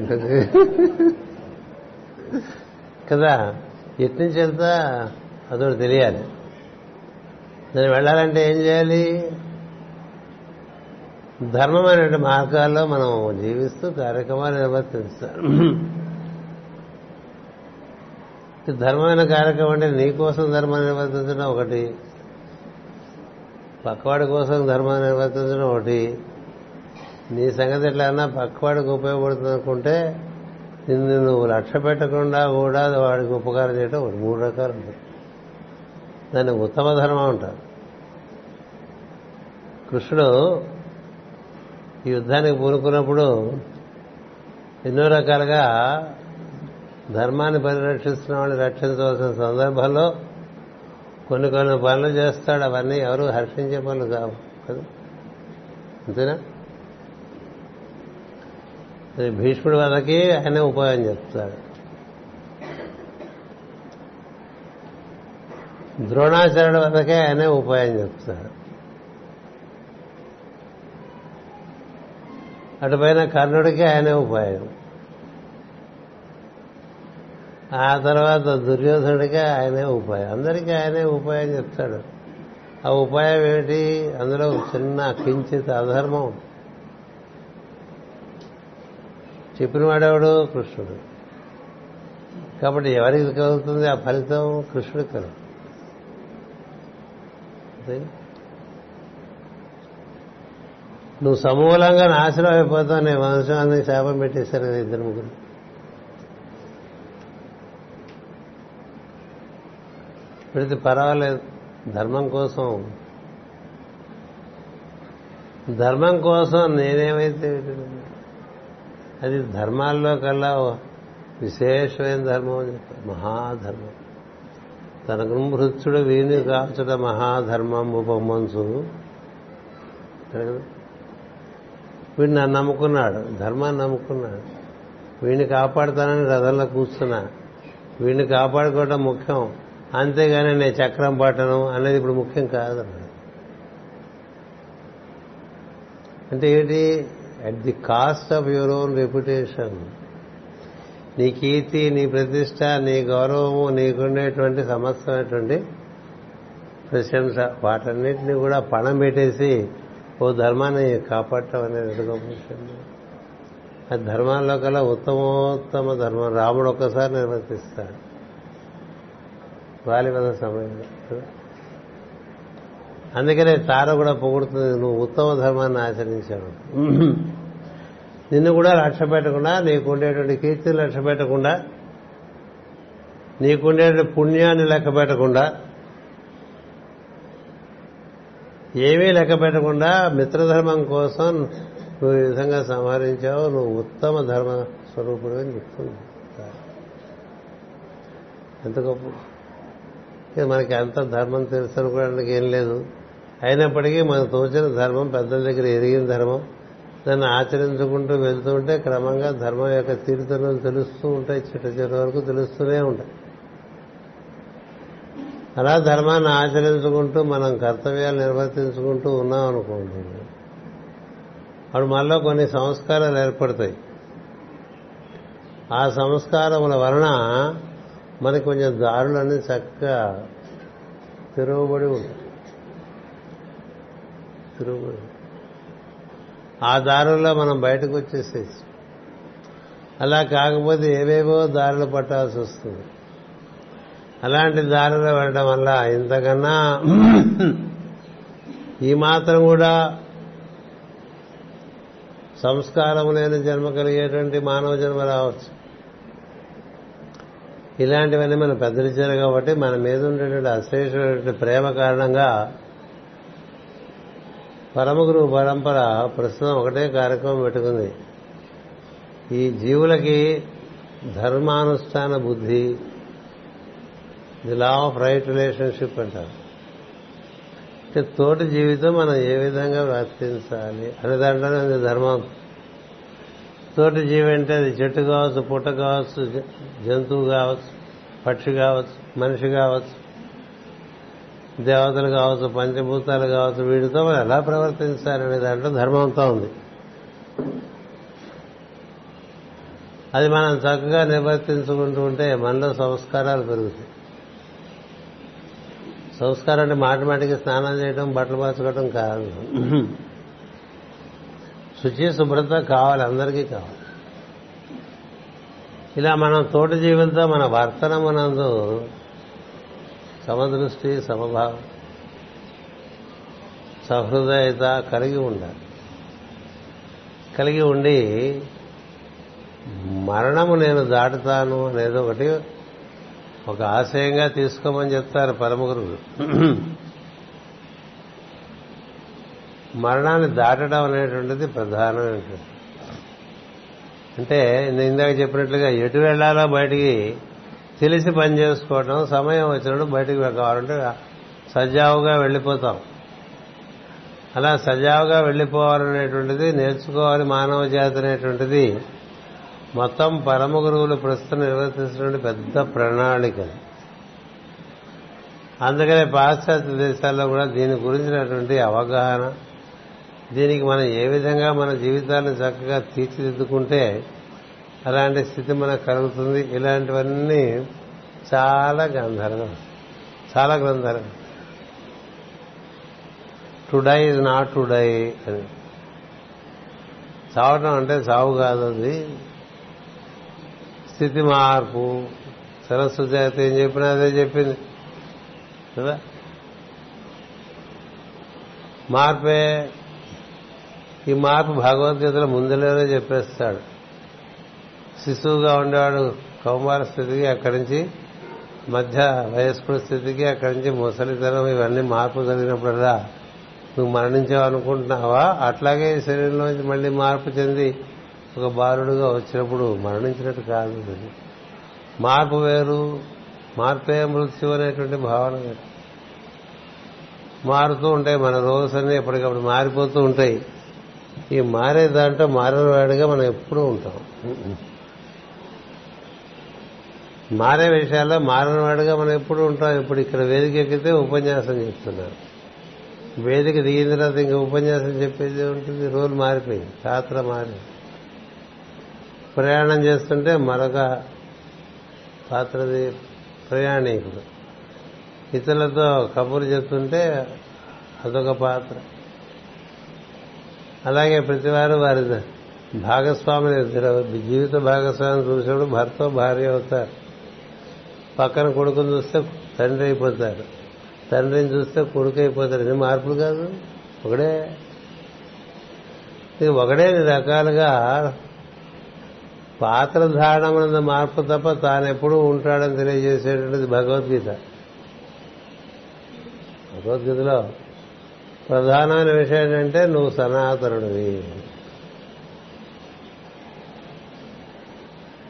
కదా? ఎటు వెళ్తా? అదొకటి తెలియాలి. నేను వెళ్ళాలంటే ఏం చేయాలి? ధర్మమైన మార్గాల్లో మనం జీవిస్తూ కార్యక్రమాలు నిర్వర్తిస్తాం ధర్మమైన కార్యక్రమం అంటే నీ కోసం ధర్మాన్ని నిర్వర్తించడం ఒకటి పక్కవాడి కోసం ధర్మాన్ని నిర్వర్తించడం ఒకటి. నీ సంగతి ఎట్లన్నా పక్కవాడికి ఉపయోగపడుతుంది అనుకుంటే నిన్ను నువ్వు లక్ష్య పెట్టకుండా కూడా వాడికి ఉపకారం చేయడం ఒకటి మూడు రకాలు ఉంటాయి. దాన్ని ఉత్తమ ధర్మం అంటారు. కృష్ణుడు ఈ యుద్ధానికి పూనుకున్నప్పుడు ఎన్నో రకాలుగా ధర్మాన్ని పరిరక్షిస్తున్న వాళ్ళని రక్షించవలసిన సందర్భంలో కొన్ని కొన్ని పనులు చేస్తాడు. అవన్నీ ఎవరు హర్షించే పనులు కావు. కదా? అంతేనా? భీష్ముడి వద్దకి ఆయనే ఉపాయం చెప్తాడు ద్రోణాచార్యుడి వద్దకే ఆయనే ఉపాయం చెప్తాడు అటుపైన కర్ణుడికి ఆయనే ఉపాయం. ఆ తర్వాత దుర్యోధనుడికి ఆయనే ఉపాయం. అందరికీ ఆయనే ఉపాయం చెప్తాడు. ఆ ఉపాయం ఏమిటి? అందులో చిన్న కించిత్ అధర్మం. చెప్పిన వాడేవాడు కృష్ణుడు. కాబట్టి ఎవరికి కలుగుతుంది ఆ ఫలితం కృష్ణుడికి కలుగుతుంది. నువ్వు సమూలంగా నాశనం అయిపోతావు నీ వంశాన్ని శాపం పెట్టేశారు కదా ఇద్దరు ముగ్గురు. పెడితే పర్వాలేదు ధర్మం కోసం. ధర్మం కోసం నేనేమైతే అది ధర్మాల్లో కల్లా విశేషమైన ధర్మం అని చెప్పారు. మహాధర్మం. తనకు మృత్యుడు వీణి కాచుట మహాధర్మం ఉపమంచు వీడిని నన్ను నమ్ముకున్నాడు. ధర్మాన్ని నమ్ముకున్నాడు. వీడిని కాపాడుతానని రథంలో కూర్చున్నా. వీడిని కాపాడుకోవటం ముఖ్యం. అంతేగాని నేను చక్రం పట్టను అనేది ఇప్పుడు ముఖ్యం కాదు అంటే ఏంటి? At the cost of your own reputation నీ కీర్తి నీ ప్రతిష్ట నీ గౌరవము నీకుండేటువంటి సమస్తమైనటువంటి ప్రశంస వాటన్నిటిని కూడా పణం పెట్టేసి ఓ ధర్మాన్ని కాపాడటం అనేది ఎంత గొప్ప విషయం. ఆ ధర్మాల్లో కల్లా ఉత్తమోత్తమ ధర్మం రాముడు ఒక్కసారి నిర్వర్తిస్తాడు. బాలిపద సమయంలో. అందుకనే తార కూడా పొగుడుతుంది. నువ్వు ఉత్తమ ధర్మాన్ని ఆచరించావు. నిన్ను కూడా లక్ష్య పెట్టకుండా నీకుండేటువంటి కీర్తిని లక్ష్య పెట్టకుండా నీకుండేటువంటి పుణ్యాన్ని లెక్క పెట్టకుండా ఏమీ లెక్క పెట్టకుండా మిత్రధర్మం కోసం నువ్వు ఈ విధంగా సంహరించావు. నువ్వు ఉత్తమ ధర్మ స్వరూపుడు అని చెప్తుంది ఎంత గొప్ప. మనకి అంత ధర్మం తెలుసు అనుకోవడానికి ఏం లేదు. అయినప్పటికీ మనకు తోచిన ధర్మం పెద్దల దగ్గర ఎరిగిన ధర్మం దాన్ని ఆచరించుకుంటూ వెళ్తూ ఉంటే క్రమంగా ధర్మం యొక్క తీరుతనం తెలుస్తూ ఉంటాయి చిట్ట చివరి వరకు తెలుస్తూనే ఉంటాయి. అలా ధర్మాన్ని ఆచరించుకుంటూ మనం కర్తవ్యాలు నిర్వర్తించుకుంటూ ఉన్నాం అనుకోండి. అప్పుడు మనలో కొన్ని సంస్కారాలు ఏర్పడతాయి. ఆ సంస్కారముల వలన మనకి కొంచెం దారులన్నీ చక్కగా తెరవబడి ఉంటాయి. తిరుగుబడి ఆ దారుల్లో మనం బయటకు వచ్చేసేసి అలా కాకపోతే ఏవేవో దారులు పట్టాల్సి వస్తుంది. అలాంటి దారిలో వెళ్ళడం వల్ల ఇంతకన్నా ఈ మాత్రం కూడా సంస్కారం లేని జన్మ కలిగేటువంటి మానవ జన్మ రావచ్చు. ఇలాంటివన్నీ మనం పెద్దలిచ్చారు కాబట్టి మన మీద ఉండేటువంటి అశ్రేష్టమైనటువంటి ప్రేమ కారణంగా పరమగురు పరంపర ప్రస్తుతం ఒకటే కార్యక్రమం పెట్టుకుంది. ఈ జీవులకి ధర్మానుష్ఠాన బుద్ధి the law of right relationship అంటారు. అంటే తోటి జీవితం మనం ఏ విధంగా వర్తించాలి అనే దాంట్లోనే ధర్మం. తోటి జీవి అంటే అది చెట్టు కావచ్చు పుట్ట కావచ్చు జంతువు కావచ్చు పక్షి కావచ్చు మనిషి కావచ్చు. దేవతలు కావచ్చు పంచభూతాలు కావచ్చు వీటితో మనం ఎలా ప్రవర్తించాలనే దాంట్లో ధర్మంతో ఉంది. అది మనం చక్కగా నిర్వర్తించుకుంటూ ఉంటే మనలో సంస్కారాలు పెరుగుతాయి. సంస్కారం అంటే మాటిమాటికి స్నానం చేయడం బట్టలు మార్చుకోవడం కాదు. శుచి శుభ్రత కావాలి అందరికీ కావాలి. ఇలా మనం తోటి జీవులతో మన వర్తనమునందు సమదృష్టి సమభావం. సహృదయత కలిగి ఉండాలి. కలిగి ఉండి మరణము నేను దాటుతాను అనేది ఒకటి ఒక ఆశయంగా తీసుకోమని చెప్తారు పరమగురువు మరణాన్ని దాటడం అనేటువంటిది ప్రధానమైనటువంటి అంటే నేను ఇందాక చెప్పినట్లుగా ఎటు వెళ్ళాలో బయటికి తెలిసి పని చేసుకోవటం సమయం వచ్చినప్పుడు బయటికి కావాలంటే సజావుగా వెళ్ళిపోతాం. అలా సజావుగా వెళ్ళిపోవాలనేటువంటిది నేర్చుకోవాలి మానవ జాతి అనేటువంటిది మొత్తం పరమ గురువులు ప్రస్తుతం నిర్వర్తిస్తున్న పెద్ద ప్రణాళిక. అందుకనే పాశ్చాత్య దేశాల్లో కూడా దీని గురించినటువంటి అవగాహన దీనికి మనం ఏ విధంగా మన జీవితాన్ని చక్కగా తీర్చిదిద్దుకుంటే అలాంటి స్థితి మనకు కలుగుతుంది. ఇలాంటివన్నీ చాలా గంధర్వం చాలా గంధర్వం to die is not to die అని. చావటం అంటే చావు కాదు అది. స్థితి మార్పు. సరస్వతి అయితే ఏం చెప్పినా అదే చెప్పింది. కదా? మార్పే. ఈ మార్పు భగవద్గీతలో ముందులోనే చెప్పేస్తాడు. శిశువుగా ఉండేవాడు కౌమార స్థితికి అక్కడి నుంచి మధ్య వయస్కుల స్థితికి అక్కడి నుంచి ముసలితనం ఇవన్నీ మార్పు జరిగినప్పుడల్లా నువ్వు మరణించావు అనుకుంటున్నావా? అట్లాగే ఈ శరీరంలోంచి మళ్ళీ మార్పు చెంది ఒక బాలుడుగా వచ్చినప్పుడు మరణించినట్టు కాదు మార్పు వేరు మార్పే మృత్యు అనేటువంటి భావన వేరు. మారుతూ ఉంటాయి మన రోజు అన్నీ ఎప్పటికప్పుడు మారిపోతూ ఉంటాయి. ఈ మారే దాంట్లో మారిన వాడిగా మనం ఎప్పుడూ ఉంటాం. మారే విషయాల్లో మారినవాడుగా మనం ఎప్పుడు ఉంటాం. ఇప్పుడు ఇక్కడ వేదిక ఎక్కితే ఉపన్యాసం చెప్తున్నారు వేదిక దిగిన తర్వాత ఇంకా ఉపన్యాసం చెప్పేది ఉంటుంది. రోజు మారిపోయింది. పాత్ర మారి ప్రయాణం చేస్తుంటే మరొక పాత్రది ప్రయాణికుడు. ఇతరులతో కబుర్లు చెప్తుంటే అదొక పాత్ర. అలాగే ప్రతివారు వారి భాగస్వామిని జీవిత భాగస్వామిని చూసినప్పుడు భర్త భార్య అవుతారు. పక్కన కొడుకుని చూస్తే తండ్రి అయిపోతారు. తండ్రిని చూస్తే కొడుకు అయిపోతారు. ఇది మార్పులు కాదు. ఒకడే. ఇది ఒకడే రకాలుగా పాత్ర ధారణం మార్పు తప్ప తాను ఎప్పుడూ ఉంటాడని తెలియజేసేటువంటిది భగవద్గీత. భగవద్గీతలో ప్రధానమైన విషయం ఏంటంటే నువ్వు సనాతనుడివి.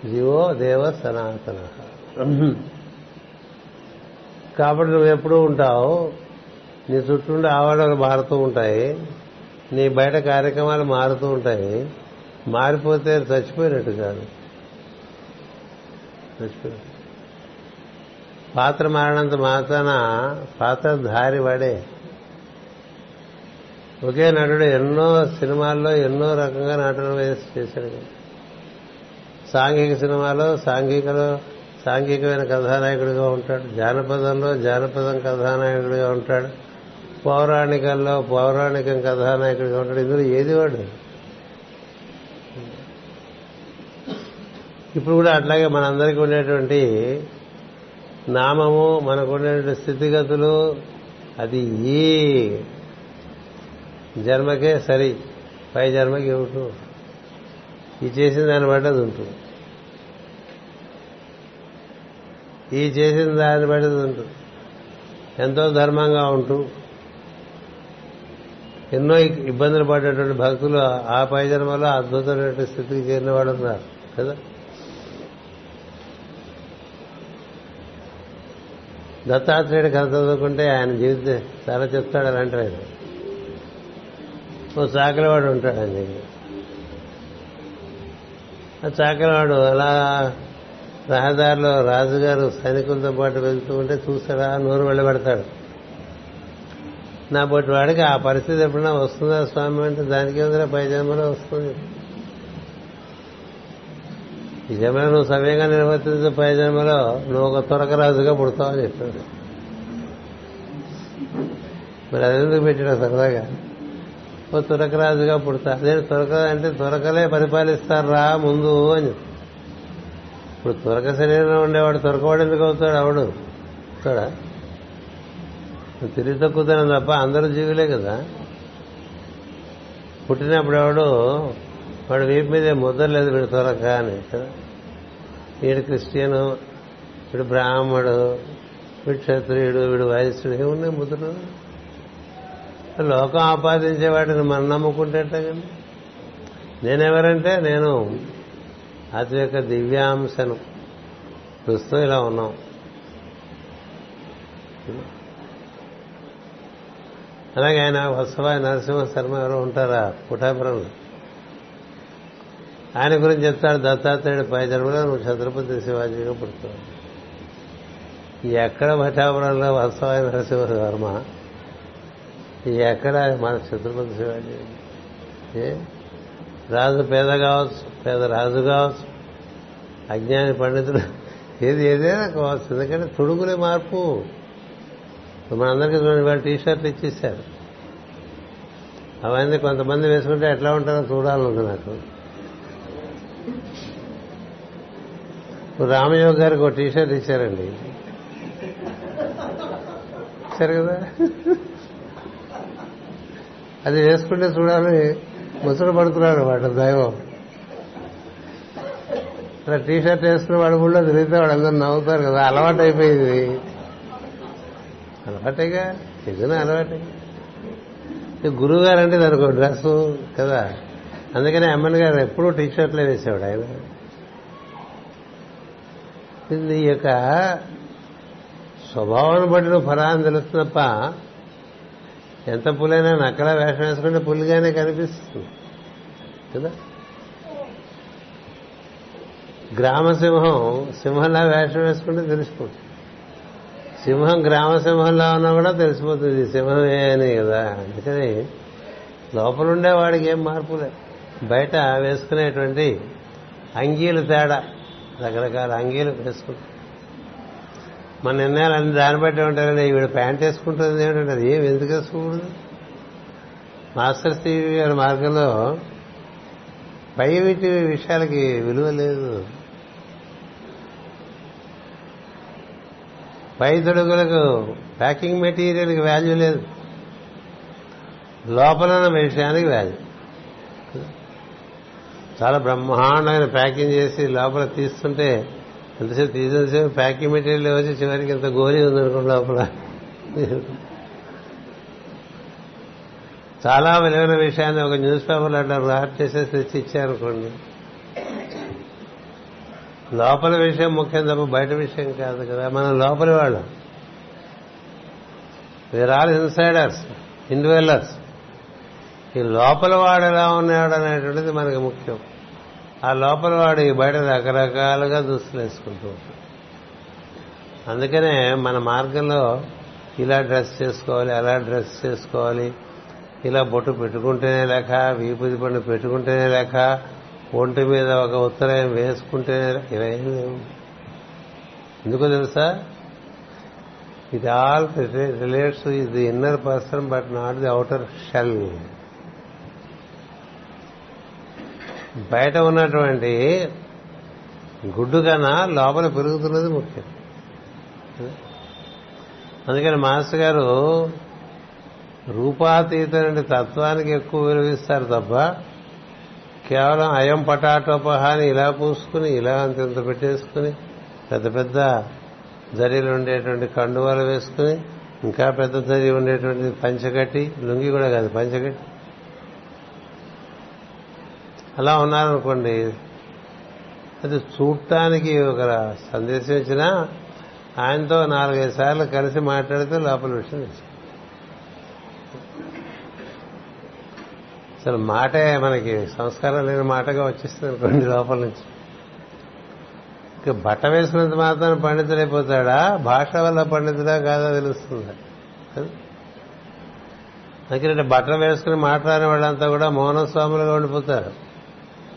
జీవో దేవ సనాతన. కాబట్టి నువ్వు ఎప్పుడూ ఉంటావు. నీ చుట్టూ ఆవరణలు మారుతూ ఉంటాయి. నీ బయట కార్యక్రమాలు మారుతూ ఉంటాయి. మారిపోతే చచ్చిపోయినట్టు కాదు. చచ్చిపోయినట్టు. పాత్ర మారినంత మాత్రాన పాత్ర ధారి వాడే. ఒకే నటుడు ఎన్నో సినిమాల్లో ఎన్నో రకంగా నటన వేసి చేశాడు. సాంఘిక సినిమాలో సాంఘికలో సాంఘికమైన కథానాయకుడిగా ఉంటాడు. జానపదంలో జానపదం కథానాయకుడిగా ఉంటాడు. పౌరాణికల్లో పౌరాణికం కథానాయకుడిగా ఉంటాడు. ఇందులో ఏది వాడు? ఇప్పుడు కూడా అట్లాగే మనందరికీ ఉండేటువంటి నామము మనకుండేటువంటి స్థితిగతులు అది ఈ జన్మకే సరి. పై జన్మకి ఇవ్వటం ఇది చేసిన దాన్ని బట్టి అది ఉంటుంది. ఈ చేసిన దాన్ని బట్టి ఉంటుంది ఎంతో ధర్మంగా ఉంటూ. ఎన్నో ఇబ్బందులు పడేటువంటి భక్తులు ఆ పై జన్మలో అద్భుతమైన స్థితికి చేరిన వాళ్ళు ఉన్నారు కదా? దత్తాత్రేయుడు కథ చదువుకుంటే ఆయన జీవితం చాలా చెప్తాడు అలాంటి ఆయన ఓ చాకలవాడు ఉంటాడు ఆయన ఆ చాకలవాడు అలా రహదారిలో రాజుగారు సైనికులతో పాటు వెళ్తూ ఉంటే చూసారా? నోరు వెళ్ళబెడతాడు. నా బట్టి వాడికి ఆ పరిస్థితి ఎప్పుడైనా వస్తుందా స్వామి అంటే దానికి ఏదైనా పైజామలో వస్తుంది. నిజమైన నువ్వు సమయంగా నిర్వర్తించే పై నువ్వు ఒక త్వరకరాజుగా పుడతావని చెప్పాడు. మరి అదెందుకు పెట్టాడు సరదాగా? ఓ తురకరాజుగా పుడతా. నేను తురక అంటే తురకలే పరిపాలిస్తారు రా ముందు అని ఇప్పుడు త్వరక శరీరంలో ఉండేవాడు త్వరకవాడు ఎందుకు అవుతాడు? అవడు అవుతాడా తిరిగి తక్కువతనం తప్ప అందరూ జీవులే కదా. పుట్టినప్పుడు ఎవడు? వాడు వీపు మీద ముద్ర లేదు వీడు త్వరక అని. వీడు క్రిస్టియను వీడు బ్రాహ్మడు వీడు క్షత్రియుడు వీడు వైశ్యుడు ఏమున్నాయి ముద్రలు? లోకం ఆపాదించే వాటిని మనం నమ్ముకుంటే కానీ నేనెవరంటే నేను. అతి యొక్క దివ్యాంశను. ప్రస్తుతం ఇలా ఉన్నాం. అలాగే ఆయన వత్సవాయి నరసింహ శర్మ ఎవరో ఉంటారా? పుటాపురంలో ఆయన గురించి చెప్తాడు దత్తాత్రేయుడు పై జన్మలో నువ్వు ఛత్రపతి శివాజీగా పుడతావు. ఎక్కడ భటాపురంలో నరసింహ శర్మ ఎక్కడ మన ఛత్రపతి శివాజీ? ఏ? రాజు పేద కావచ్చు. పేద రాజు కావచ్చు. అజ్ఞాని పండితుడు ఏది ఏదైనా కావచ్చు. ఎందుకంటే తొడుగులే మార్పు. మనందరికీ చూడండి వాళ్ళు టీ షర్ట్లు ఇచ్చేసారు అవన్నీ కొంతమంది వేసుకుంటే ఎట్లా ఉంటారో చూడాలనుంది నాకు. రామయోగ గారికి ఒక టీ షర్ట్ ఇచ్చారండి. ఇచ్చారు కదా? అది వేసుకుంటే చూడాలి ముసలు పడుతున్నాడు వాడు దైవం. అలా టీ షర్ట్ వేసుకుని వాడు ఊళ్ళో తిరిగితే వాడు అందరూ నవ్వుతారు కదా అలవాటు అయిపోయింది అలవాటేగా? నిజమే అలవాటే. గురువు గారు అంటే దానికి ఒక డ్రెస్ కదా. అందుకని అమ్మన్ గారు ఎప్పుడూ టీ షర్ట్లే వేసేవాడు ఆయన. ఇది ఈ యొక్క స్వభావాన్ని బట్టి నువ్వు ఫలాన్ని తెలుస్తున్నప్ప ఎంత పులైనా నక్కలా వేషం వేసుకుంటే పులిగానే కనిపిస్తుంది. కదా? గ్రామసింహం సింహంలా వేషం వేసుకుంటే తెలిసిపోతుంది. సింహం గ్రామసింహంలా ఉన్నా కూడా తెలిసిపోతుంది సింహమే అని కదా. అందుకని లోపలుండే వాడికి ఏం మార్పు లేదు. బయట వేసుకునేటువంటి అంగీలు తేడా రకరకాల అంగీలు వేసుకుంటాం. మన నిర్ణయాలు దాన్ని బట్టి ఉంటారండి ఈవిడ ప్యాంట్ వేసుకుంటుంది ఏమిటంటే అది ఏం ఎందుకు వేసుకోకూడదు? మాస్టర్ సివి గారి మార్గంలో పై వీటి విషయాలకి విలువ లేదు. పైదొడుగులకు ప్యాకింగ్ మెటీరియల్కి వాల్యూ లేదు. లోపల విషయానికి వాల్యూ చాలా బ్రహ్మాండమైన ప్యాకింగ్ చేసి లోపల తీస్తుంటే ఎంతసేపు తీసేసేపు ప్యాకింగ్ మెటీరియల్ వచ్చి చివరికి ఇంత గోలి ఉందనుకోండి లోపల. చాలా విలువైన విషయాన్ని ఒక న్యూస్ పేపర్లో అట్లా రాట్ చేసేసి తెచ్చి ఇచ్చారనుకోండి. లోపల విషయం ముఖ్యం తప్ప బయట విషయం కాదు కదా. మనం లోపలి వాళ్ళం. వీఆర్ ఆల్ ఇన్సైడర్స్ ఇన్వెల్లర్స్ ఈ లోపల వాడు ఎలా ఉన్నాడు అనేటువంటిది మనకి ముఖ్యం. ఆ లోపల వాడు బయట రకరకాలుగా దుస్తులు వేసుకుంటూ ఉంటాడు. అందుకనే మన మార్గంలో ఇలా డ్రెస్ చేసుకోవాలి అలా డ్రెస్ చేసుకోవాలి. ఇలా బొట్టు పెట్టుకుంటేనే లేక వీపుది పండు పెట్టుకుంటేనే లేక ఒంటి మీద ఒక ఉత్తరాయం వేసుకుంటే ఇలా ఏం లేవు. ఎందుకో తెలుసా? ఇది all relates the inner person but not the outer shell బయట ఉన్నటువంటి గుడ్డు కన్నా లోపల పెరుగుతున్నది ముఖ్యం. అందుకని మాస్టర్ గారు రూపాతీతమైన తత్వానికి ఎక్కువ విలువిస్తారు తప్ప కేవలం అయం పటాటోపహాని ఇలా పూసుకుని ఇలా అంతంత పెట్టేసుకుని పెద్ద పెద్ద జరీలు ఉండేటువంటి కండువాలు వేసుకుని ఇంకా పెద్ద జరి ఉండేటువంటి పంచగట్టి లుంగి కూడా కాదు పంచగట్టి. అలా ఉన్నారనుకోండి అది చూడటానికి ఒక సందేశం ఇచ్చినా ఆయనతో నాలుగైదు సార్లు కలిసి మాట్లాడితే లోపల విషయం తెలుసు అసలు మాటే మనకి సంస్కారం లేని మాటగా వచ్చేస్తుంది అనుకోండి లోపల నుంచి. ఇక బట్ట వేసినంత మాత్రం పండితుడైపోతాడా? భాష వల్ల పండితుడా కాదా తెలుస్తుంది. ఎందుకంటే బట్టలు వేసుకుని మాట్లాడిన వాళ్ళంతా కూడా మౌనస్వాములుగా ఉండిపోతారు.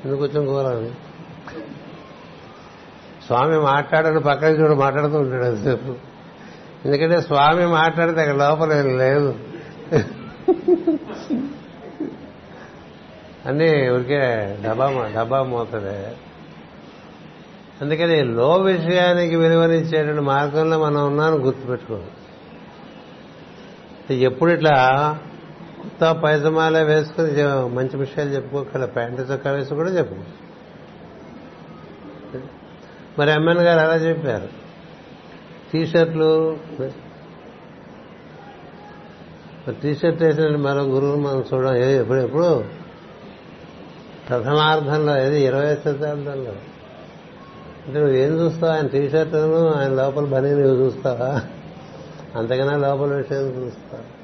ఎందుకు కొంచెం కూరని స్వామి మాట్లాడని పక్కన చూడు మాట్లాడుతూ ఉంటాడు అంతసేపు. ఎందుకంటే స్వామి మాట్లాడితే అక్కడ లోపల లేదు. అన్నీ ఊరికే డబ్బా డబ్బా మోతదే. అందుకని లో విషయానికి విలువనిచ్చేటువంటి మార్గంలో మనం ఉన్నాను గుర్తుపెట్టుకోండి ఎప్పుడు ఇట్లా కొత్త పైజమాలే వేసుకుని మంచి విషయాలు చెప్పుకోగల ప్యాంటు చొక్కా వేసి కూడా చెప్పుకోవచ్చు మరి ఎమ్మెన్ గారు అలా చెప్పారు. టీషర్ట్లు టీషర్ట్ వేసిన మరో గురువులు మనం చూడడం ఎప్పుడు ఎప్పుడు ప్రథమార్థంలో ఏది? ఇరవై శతాబ్దంలో. అంటే నువ్వు ఏం చూస్తావు? ఆయన టీషర్ట్ను ఆయన లోపల బనీ నువ్వు చూస్తావా? అంతకన్నా లోపల విషయం చూస్తావు?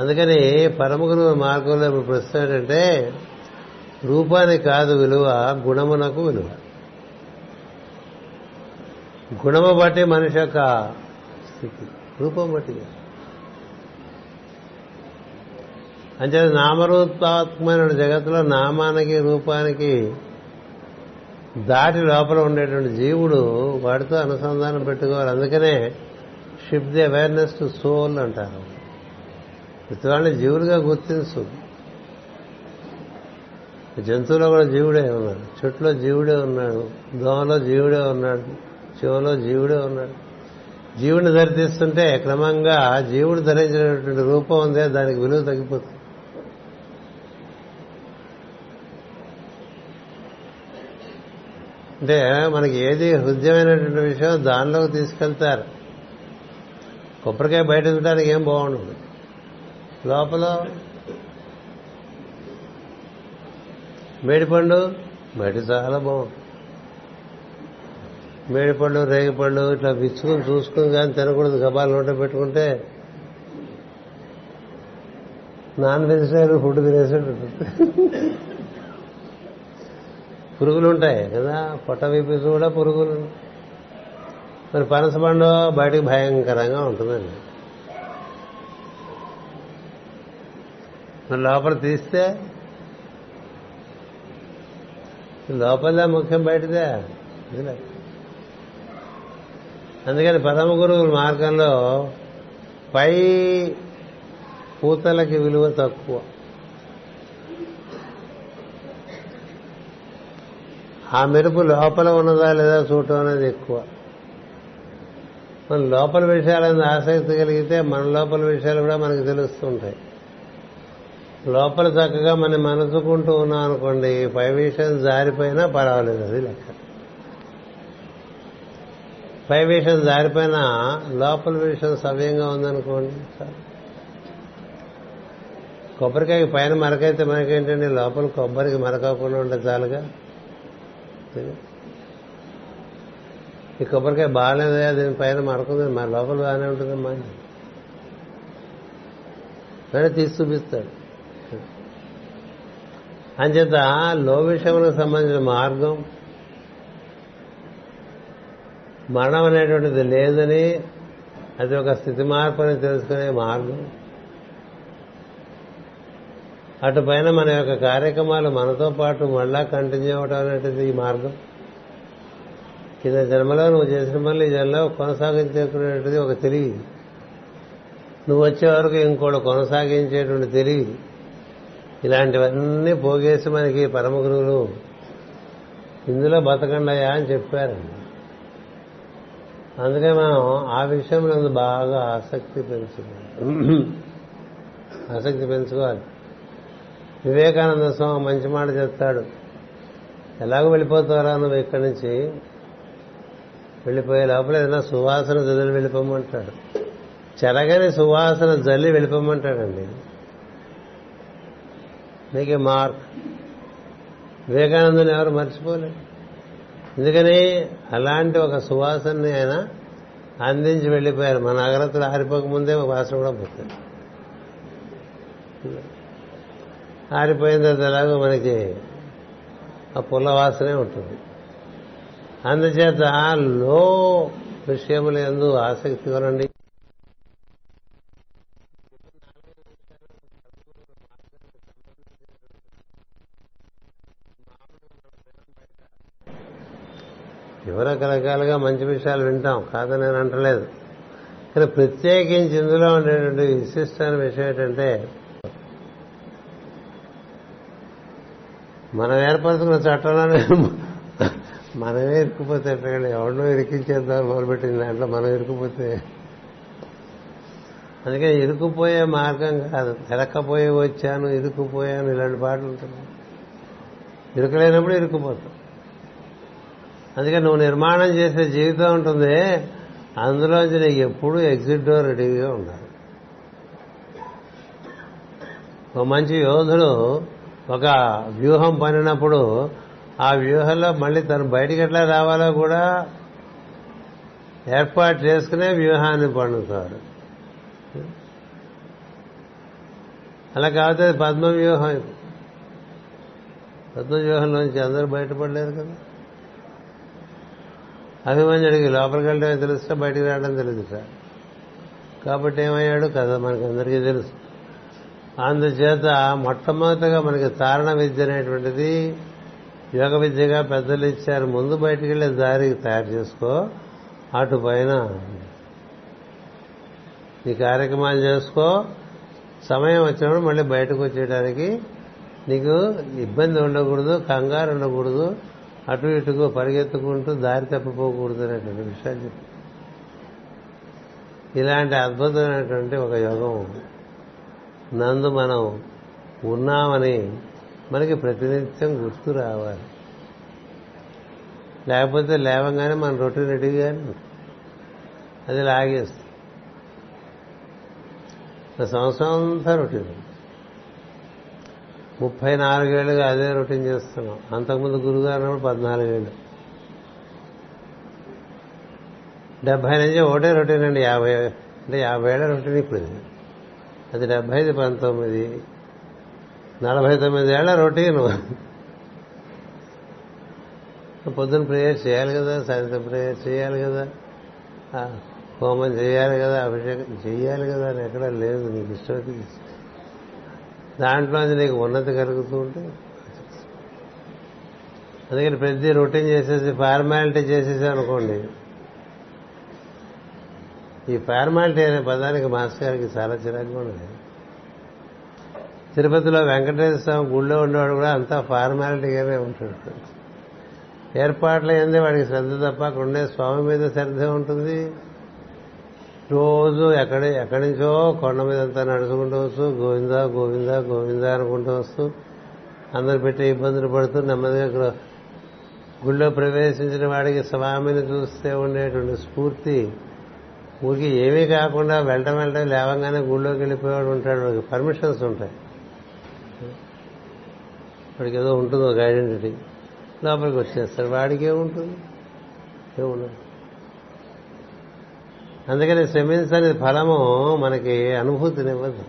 అందుకని పరమ గురువు మార్గంలో ఇప్పుడు ప్రశ్న ఏంటంటే రూపానికి కాదు విలువ గుణమునకు విలువ. గుణము బట్టి మనిషి యొక్క స్థితి. రూపం బట్టి అంటే నామరూపాత్మైన జగత్తులో నామానికి రూపానికి దాటి లోపల ఉండేటువంటి జీవుడు వాడితో అనుసంధానం పెట్టుకోవాలి. అందుకనే ship the awareness to soul అంటారు. ప్రతి జీవులుగా గుర్తించు. జంతువులో కూడా జీవుడే ఉన్నాడు. చెట్టులో జీవుడే ఉన్నాడు. దోమలో జీవుడే ఉన్నాడు. చెవులో జీవుడే ఉన్నాడు. జీవుని ధరిస్తుంటే క్రమంగా జీవుడు ధరించినటువంటి రూపం ఉందే దానికి విలువ తగ్గిపోతుంది. అంటే మనకి ఏది హృదయమైనటువంటి విషయం దానిలోకి తీసుకెళ్తారు. కొబ్బరికాయ బయట చూడడానికి ఏం బాగుండదు. లోపల మేడిపండు బయట చాలా బాగుంటుంది. మేడిపండు రేగిపండు ఇట్లా విచ్చుకుని చూసుకుని కానీ తినకూడదు. గబాలు నోట పెట్టుకుంటే నాన్ వెజిటేరియన్ ఫుడ్ తినేసేట్టు పురుగులు ఉంటాయి కదా. పొట్ట విప్పి కూడా పురుగులు. మరి పనసపండు బయటకు భయంకరంగా ఉంటుందండి. మరి లోపల తీస్తే లోపల ముఖ్యం బయటదే. అందుకని పరమ గురువుల మార్గంలో పై పూతలకి విలువ తక్కువ. ఆ మెరుపు లోపల ఉన్నదా లేదా చూడటం అనేది ఎక్కువ. మన లోపల విషయాలను ఆసక్తి కలిగితే మన లోపల విషయాలు కూడా మనకు తెలుస్తుంటాయి. లోపల చక్కగా మనం మనసుకుంటూ ఉన్నాం అనుకోండి పై విషయం జారిపోయినా పర్వాలేదు అది లెక్క. పై విషయం జారిపోయినా లోపల విషయం సవ్యంగా ఉందనుకోండి కొబ్బరికాయ పైన మరకైతే మనకేంటండి? లోపల కొబ్బరికి మరకకుండా ఉంటే చాలుగా. ఈ కొబ్బరికాయ బాగాలేదా? దీని పైన మడకుంది మా లోపల బాగానే ఉంటుందమ్మా వేరే తీసి చూపిస్తాడు. అంచేత లో విషయములకు సంబంధించిన మార్గం మరణం అనేటువంటిది లేదని అది ఒక స్థితి మార్పు అని తెలుసుకునే మార్గం. అటు పైన మన యొక్క కార్యక్రమాలు మనతో పాటు మళ్ళా కంటిన్యూ అవడం అనేటిది ఈ మార్గం. కింద జన్మలో నువ్వు చేసిన పనులు ఈ జన్మలో కొనసాగించేటువంటిది ఒక తెలివి. నువ్వు వచ్చే వరకు ఇంకోటి కొనసాగించేటువంటి తెలివి. ఇలాంటివన్నీ పోగేసి మనకి పరమ గురువులు ఇందులో బతకండాయా అని చెప్పారండి. అందుకే మనం ఆ విషయంలో బాగా ఆసక్తి పెంచుకోవాలి. ఆసక్తి పెంచుకోవాలి. వివేకానంద స్వామి మంచి మాట చెప్తాడు. ఎలాగో వెళ్ళిపోతారా నువ్వు ఇక్కడి నుంచి. వెళ్ళిపోయే లోపల ఏదైనా సువాసన జల్లి వెళ్ళిపోమంటాడు. చెరగని సువాసన జల్లి వెళ్ళిపోమంటాడండి. నీకే మార్క్. వివేకానందని ఎవరు మర్చిపోలేదు ఎందుకని? అలాంటి ఒక సువాసనని ఆయన అందించి వెళ్ళిపోయారు. మన అగ్రతులు ఆరిపోక ముందే వాసన కూడా పోతుంది. ఆరిపోయిన తర్వాత ఎలాగో మనకి ఆ పుల్ల వాసనే ఉంటుంది. అందుచేత లో విషయములు ఎందు ఆసక్తి కొనండి. ఎవరో రకరకాలుగా మంచి విషయాలు వింటాం. కాదని నేను అంటలేదు. కానీ ప్రత్యేకించి ఇందులో ఉండేటువంటి విశిష్టమైన విషయం ఏంటంటే మనం ఏర్పరచుకున్న చట్టంలోనే మనమే ఇరుక్కుపోతే ఎట్లా ఎవరినో ఇరికించేద్దాం మొదలుపెట్టింది దాంట్లో మనం ఇరుక్కుపోతే? అందుకని ఇరుక్కుపోయే మార్గం కాదు. తిరక్కపోయి వచ్చాను ఇరుక్కుపోయాను ఇలాంటి పాటలు ఉంటుంది ఇరుకలేనప్పుడు ఇరుక్కుపోతాం. అందుకని నువ్వు నిర్మాణం చేసే జీవితం ఉంటుంది. అందులోంచి నీకు ఎప్పుడూ ఎగ్జిట్ డోర్ రెడీగా ఉండాలి. ఒక మంచి యోధుడు ఒక వ్యూహం పనినప్పుడు ఆ వ్యూహంలో మళ్ళీ తను బయటికి ఎట్లా రావాలో కూడా ఏర్పాటు చేసుకునే వ్యూహాన్ని పండుతారు. అలా కాకపోతే పద్మ వ్యూహం పద్మవ్యూహంలోంచి అందరూ బయటపడలేరు కదా. అభిమన్యుడికి లోపలికి వెళ్ళడమే తెలుస్తా బయటికి రావడం తెలుసుట కాబట్టి ఏమయ్యాడు? కదా మనకి అందరికీ తెలుసు. అందుచేత మొట్టమొదటిగా మనకి తారణ విద్య అనేటువంటిది యోగ విద్యగా పెద్దలు ఇచ్చారు. ముందు బయటికి వెళ్ళే దారి తయారు చేసుకో. అటు పైన నీ కార్యక్రమాలు చేసుకో. సమయం వచ్చినప్పుడు మళ్ళీ బయటకు వచ్చేయడానికి నీకు ఇబ్బంది ఉండకూడదు కంగారు ఉండకూడదు. అటు ఇటుకు పరిగెత్తుకుంటూ దారి తప్పిపోకూడదు అనేటువంటి విషయాలు చెప్పి. ఇలాంటి అద్భుతమైనటువంటి ఒక యోగం నందు మనం ఉన్నామని మనకి ప్రతినిత్యం గుర్తు రావాలి. లేకపోతే లేవంగానే మన రొటీన్ రెడీగానే అది లాగేస్తుంది. సంవత్సరం అంతా రొటీన్ ముప్పై నాలుగేళ్ళుగా అదే రొటీన్ చేస్తున్నాం. అంతకుముందు గురుగారు అన్నప్పుడు పద్నాలుగేళ్ళు. డెబ్బై నుంచి ఒకటే రొటీన్ అండి. యాభై అంటే యాభై ఏళ్ళ రొటీన్ ఇప్పుడు అది డెబ్బై ఐదు పంతొమ్మిది. నలభై తొమ్మిది ఏళ్ళ రొటీన్. పొద్దున ప్రేయర్ చేయాలి కదా సాయంత్రం ప్రేయర్ చేయాలి కదా హోమం చేయాలి కదా అభిషేకం చేయాలి కదా అని ఎక్కడ లేదు నీకు ఇష్టమైతే దాంట్లో నీకు ఉన్నతి కలుగుతూ ఉంటే అందుకని ప్రతి రొటీన్ చేసేసి ఫార్మాలిటీ చేసేసి అనుకోండి ఈ ఫార్మాలిటీ అనే పదానికి మాస్టర్ గారికి చాలా చిరాకుగా ఉన్నది. తిరుపతిలో వెంకటేశ్వర స్వామి గుళ్ళో ఉండేవాడు కూడా అంతా ఫార్మాలిటీగానే ఉంటాడు. ఏర్పాట్లు ఏంది వాడికి శ్రద్ధ తప్ప అక్కడ ఉండే స్వామి మీద శ్రద్ధ ఉంటుంది. రోజు ఎక్కడి ఎక్కడి నుంచో కొండ మీద అంతా నడుచుకుంటూ వస్తూ గోవిందా గోవిందా గోవిందా అనుకుంటూ వస్తూ అందరు పెట్టి ఇబ్బందులు పడుతూ నెమ్మదిగా గుళ్ళో ప్రవేశించిన వాడికి స్వామిని చూస్తే ఉండేటువంటి స్ఫూర్తి ఊరికి ఏమీ కాకుండా వెళ్ళటం వెళ్ళటం లేవంగానే గుళ్ళోకి వెళ్ళిపోయాడు ఉంటాడు. వాడికి పర్మిషన్స్ ఉంటాయి. వాడికి ఏదో ఉంటుంది ఒక ఐడెంటిటీ లోపలికి వచ్చేస్తాడు. వాడికి ఏముంటుంది? ఏముండదు. అందుకని శ్రమించని ఫలము మనకి అనుభూతినివ్వదు.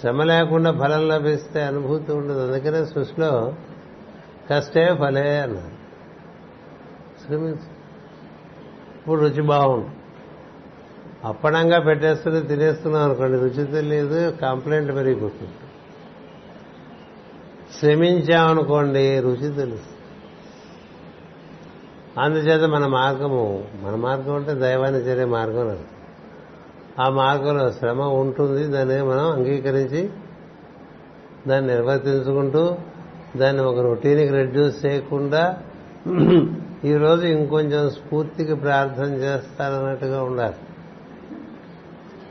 శ్రమ లేకుండా ఫలం లభిస్తే అనుభూతి ఉండదు. అందుకనే సృష్టిలో కష్టే ఫలే అన్నారు. శ్రమించు. ఇప్పుడు రుచి బాగుంది అప్పడంగా పెట్టేస్తుంది తినేస్తున్నాం అనుకోండి రుచి తెలియదు కంప్లైంట్ పెరిగిపోతుంది శ్రమించామనుకోండి రుచి తెలుసు. అందుచేత మన మార్గము మన మార్గం అంటే దైవాన్ని చేరే మార్గం ఆ మార్గంలో శ్రమ ఉంటుంది దాన్ని మనం అంగీకరించి దాన్ని నిర్వర్తించుకుంటూ దాన్ని ఒక రొటీన్కి రెడ్యూస్ చేయకుండా ఈరోజు ఇంకొంచెం స్ఫూర్తికి ప్రార్థన చేస్తారన్నట్టుగా ఉండాలి.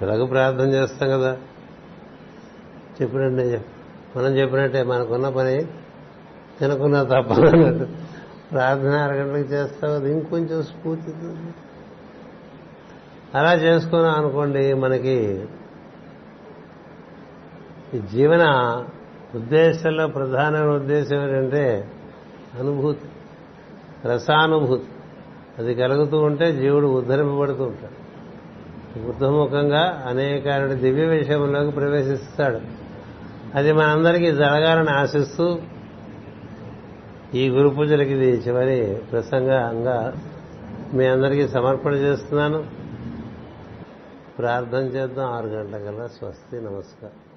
ఎలాగో ప్రార్థన చేస్తాం కదా? చెప్పినట్టు మనం చెప్పినట్టే మనకున్న పని తినకున్న తప్పనట్టు ప్రార్థన అరగంటలకు చేస్తావు అది ఇంకొంచెం స్ఫూర్తి అలా చేసుకున్నాం అనుకోండి మనకి ఈ జీవన ఉద్దేశంలో ప్రధానమైన ఉద్దేశం ఏంటంటే అనుభూతి. రసానుభూతి. అది కలుగుతూ ఉంటే జీవుడు ఉద్ధరింపబడుతూ ఉంటాడు. బుద్ధముఖంగా అనేక దివ్య విషయంలోకి ప్రవేశిస్తాడు. అది మనందరికీ జరగాలని ఆశిస్తూ ఈ గురు పూజలకి ఇది చివరి ప్రసంగంగా మీ అందరికీ సమర్పణ చేస్తున్నాను. ప్రార్థన చేద్దాం. ఆరు గంటల కల్లా స్వస్తి. నమస్కారం.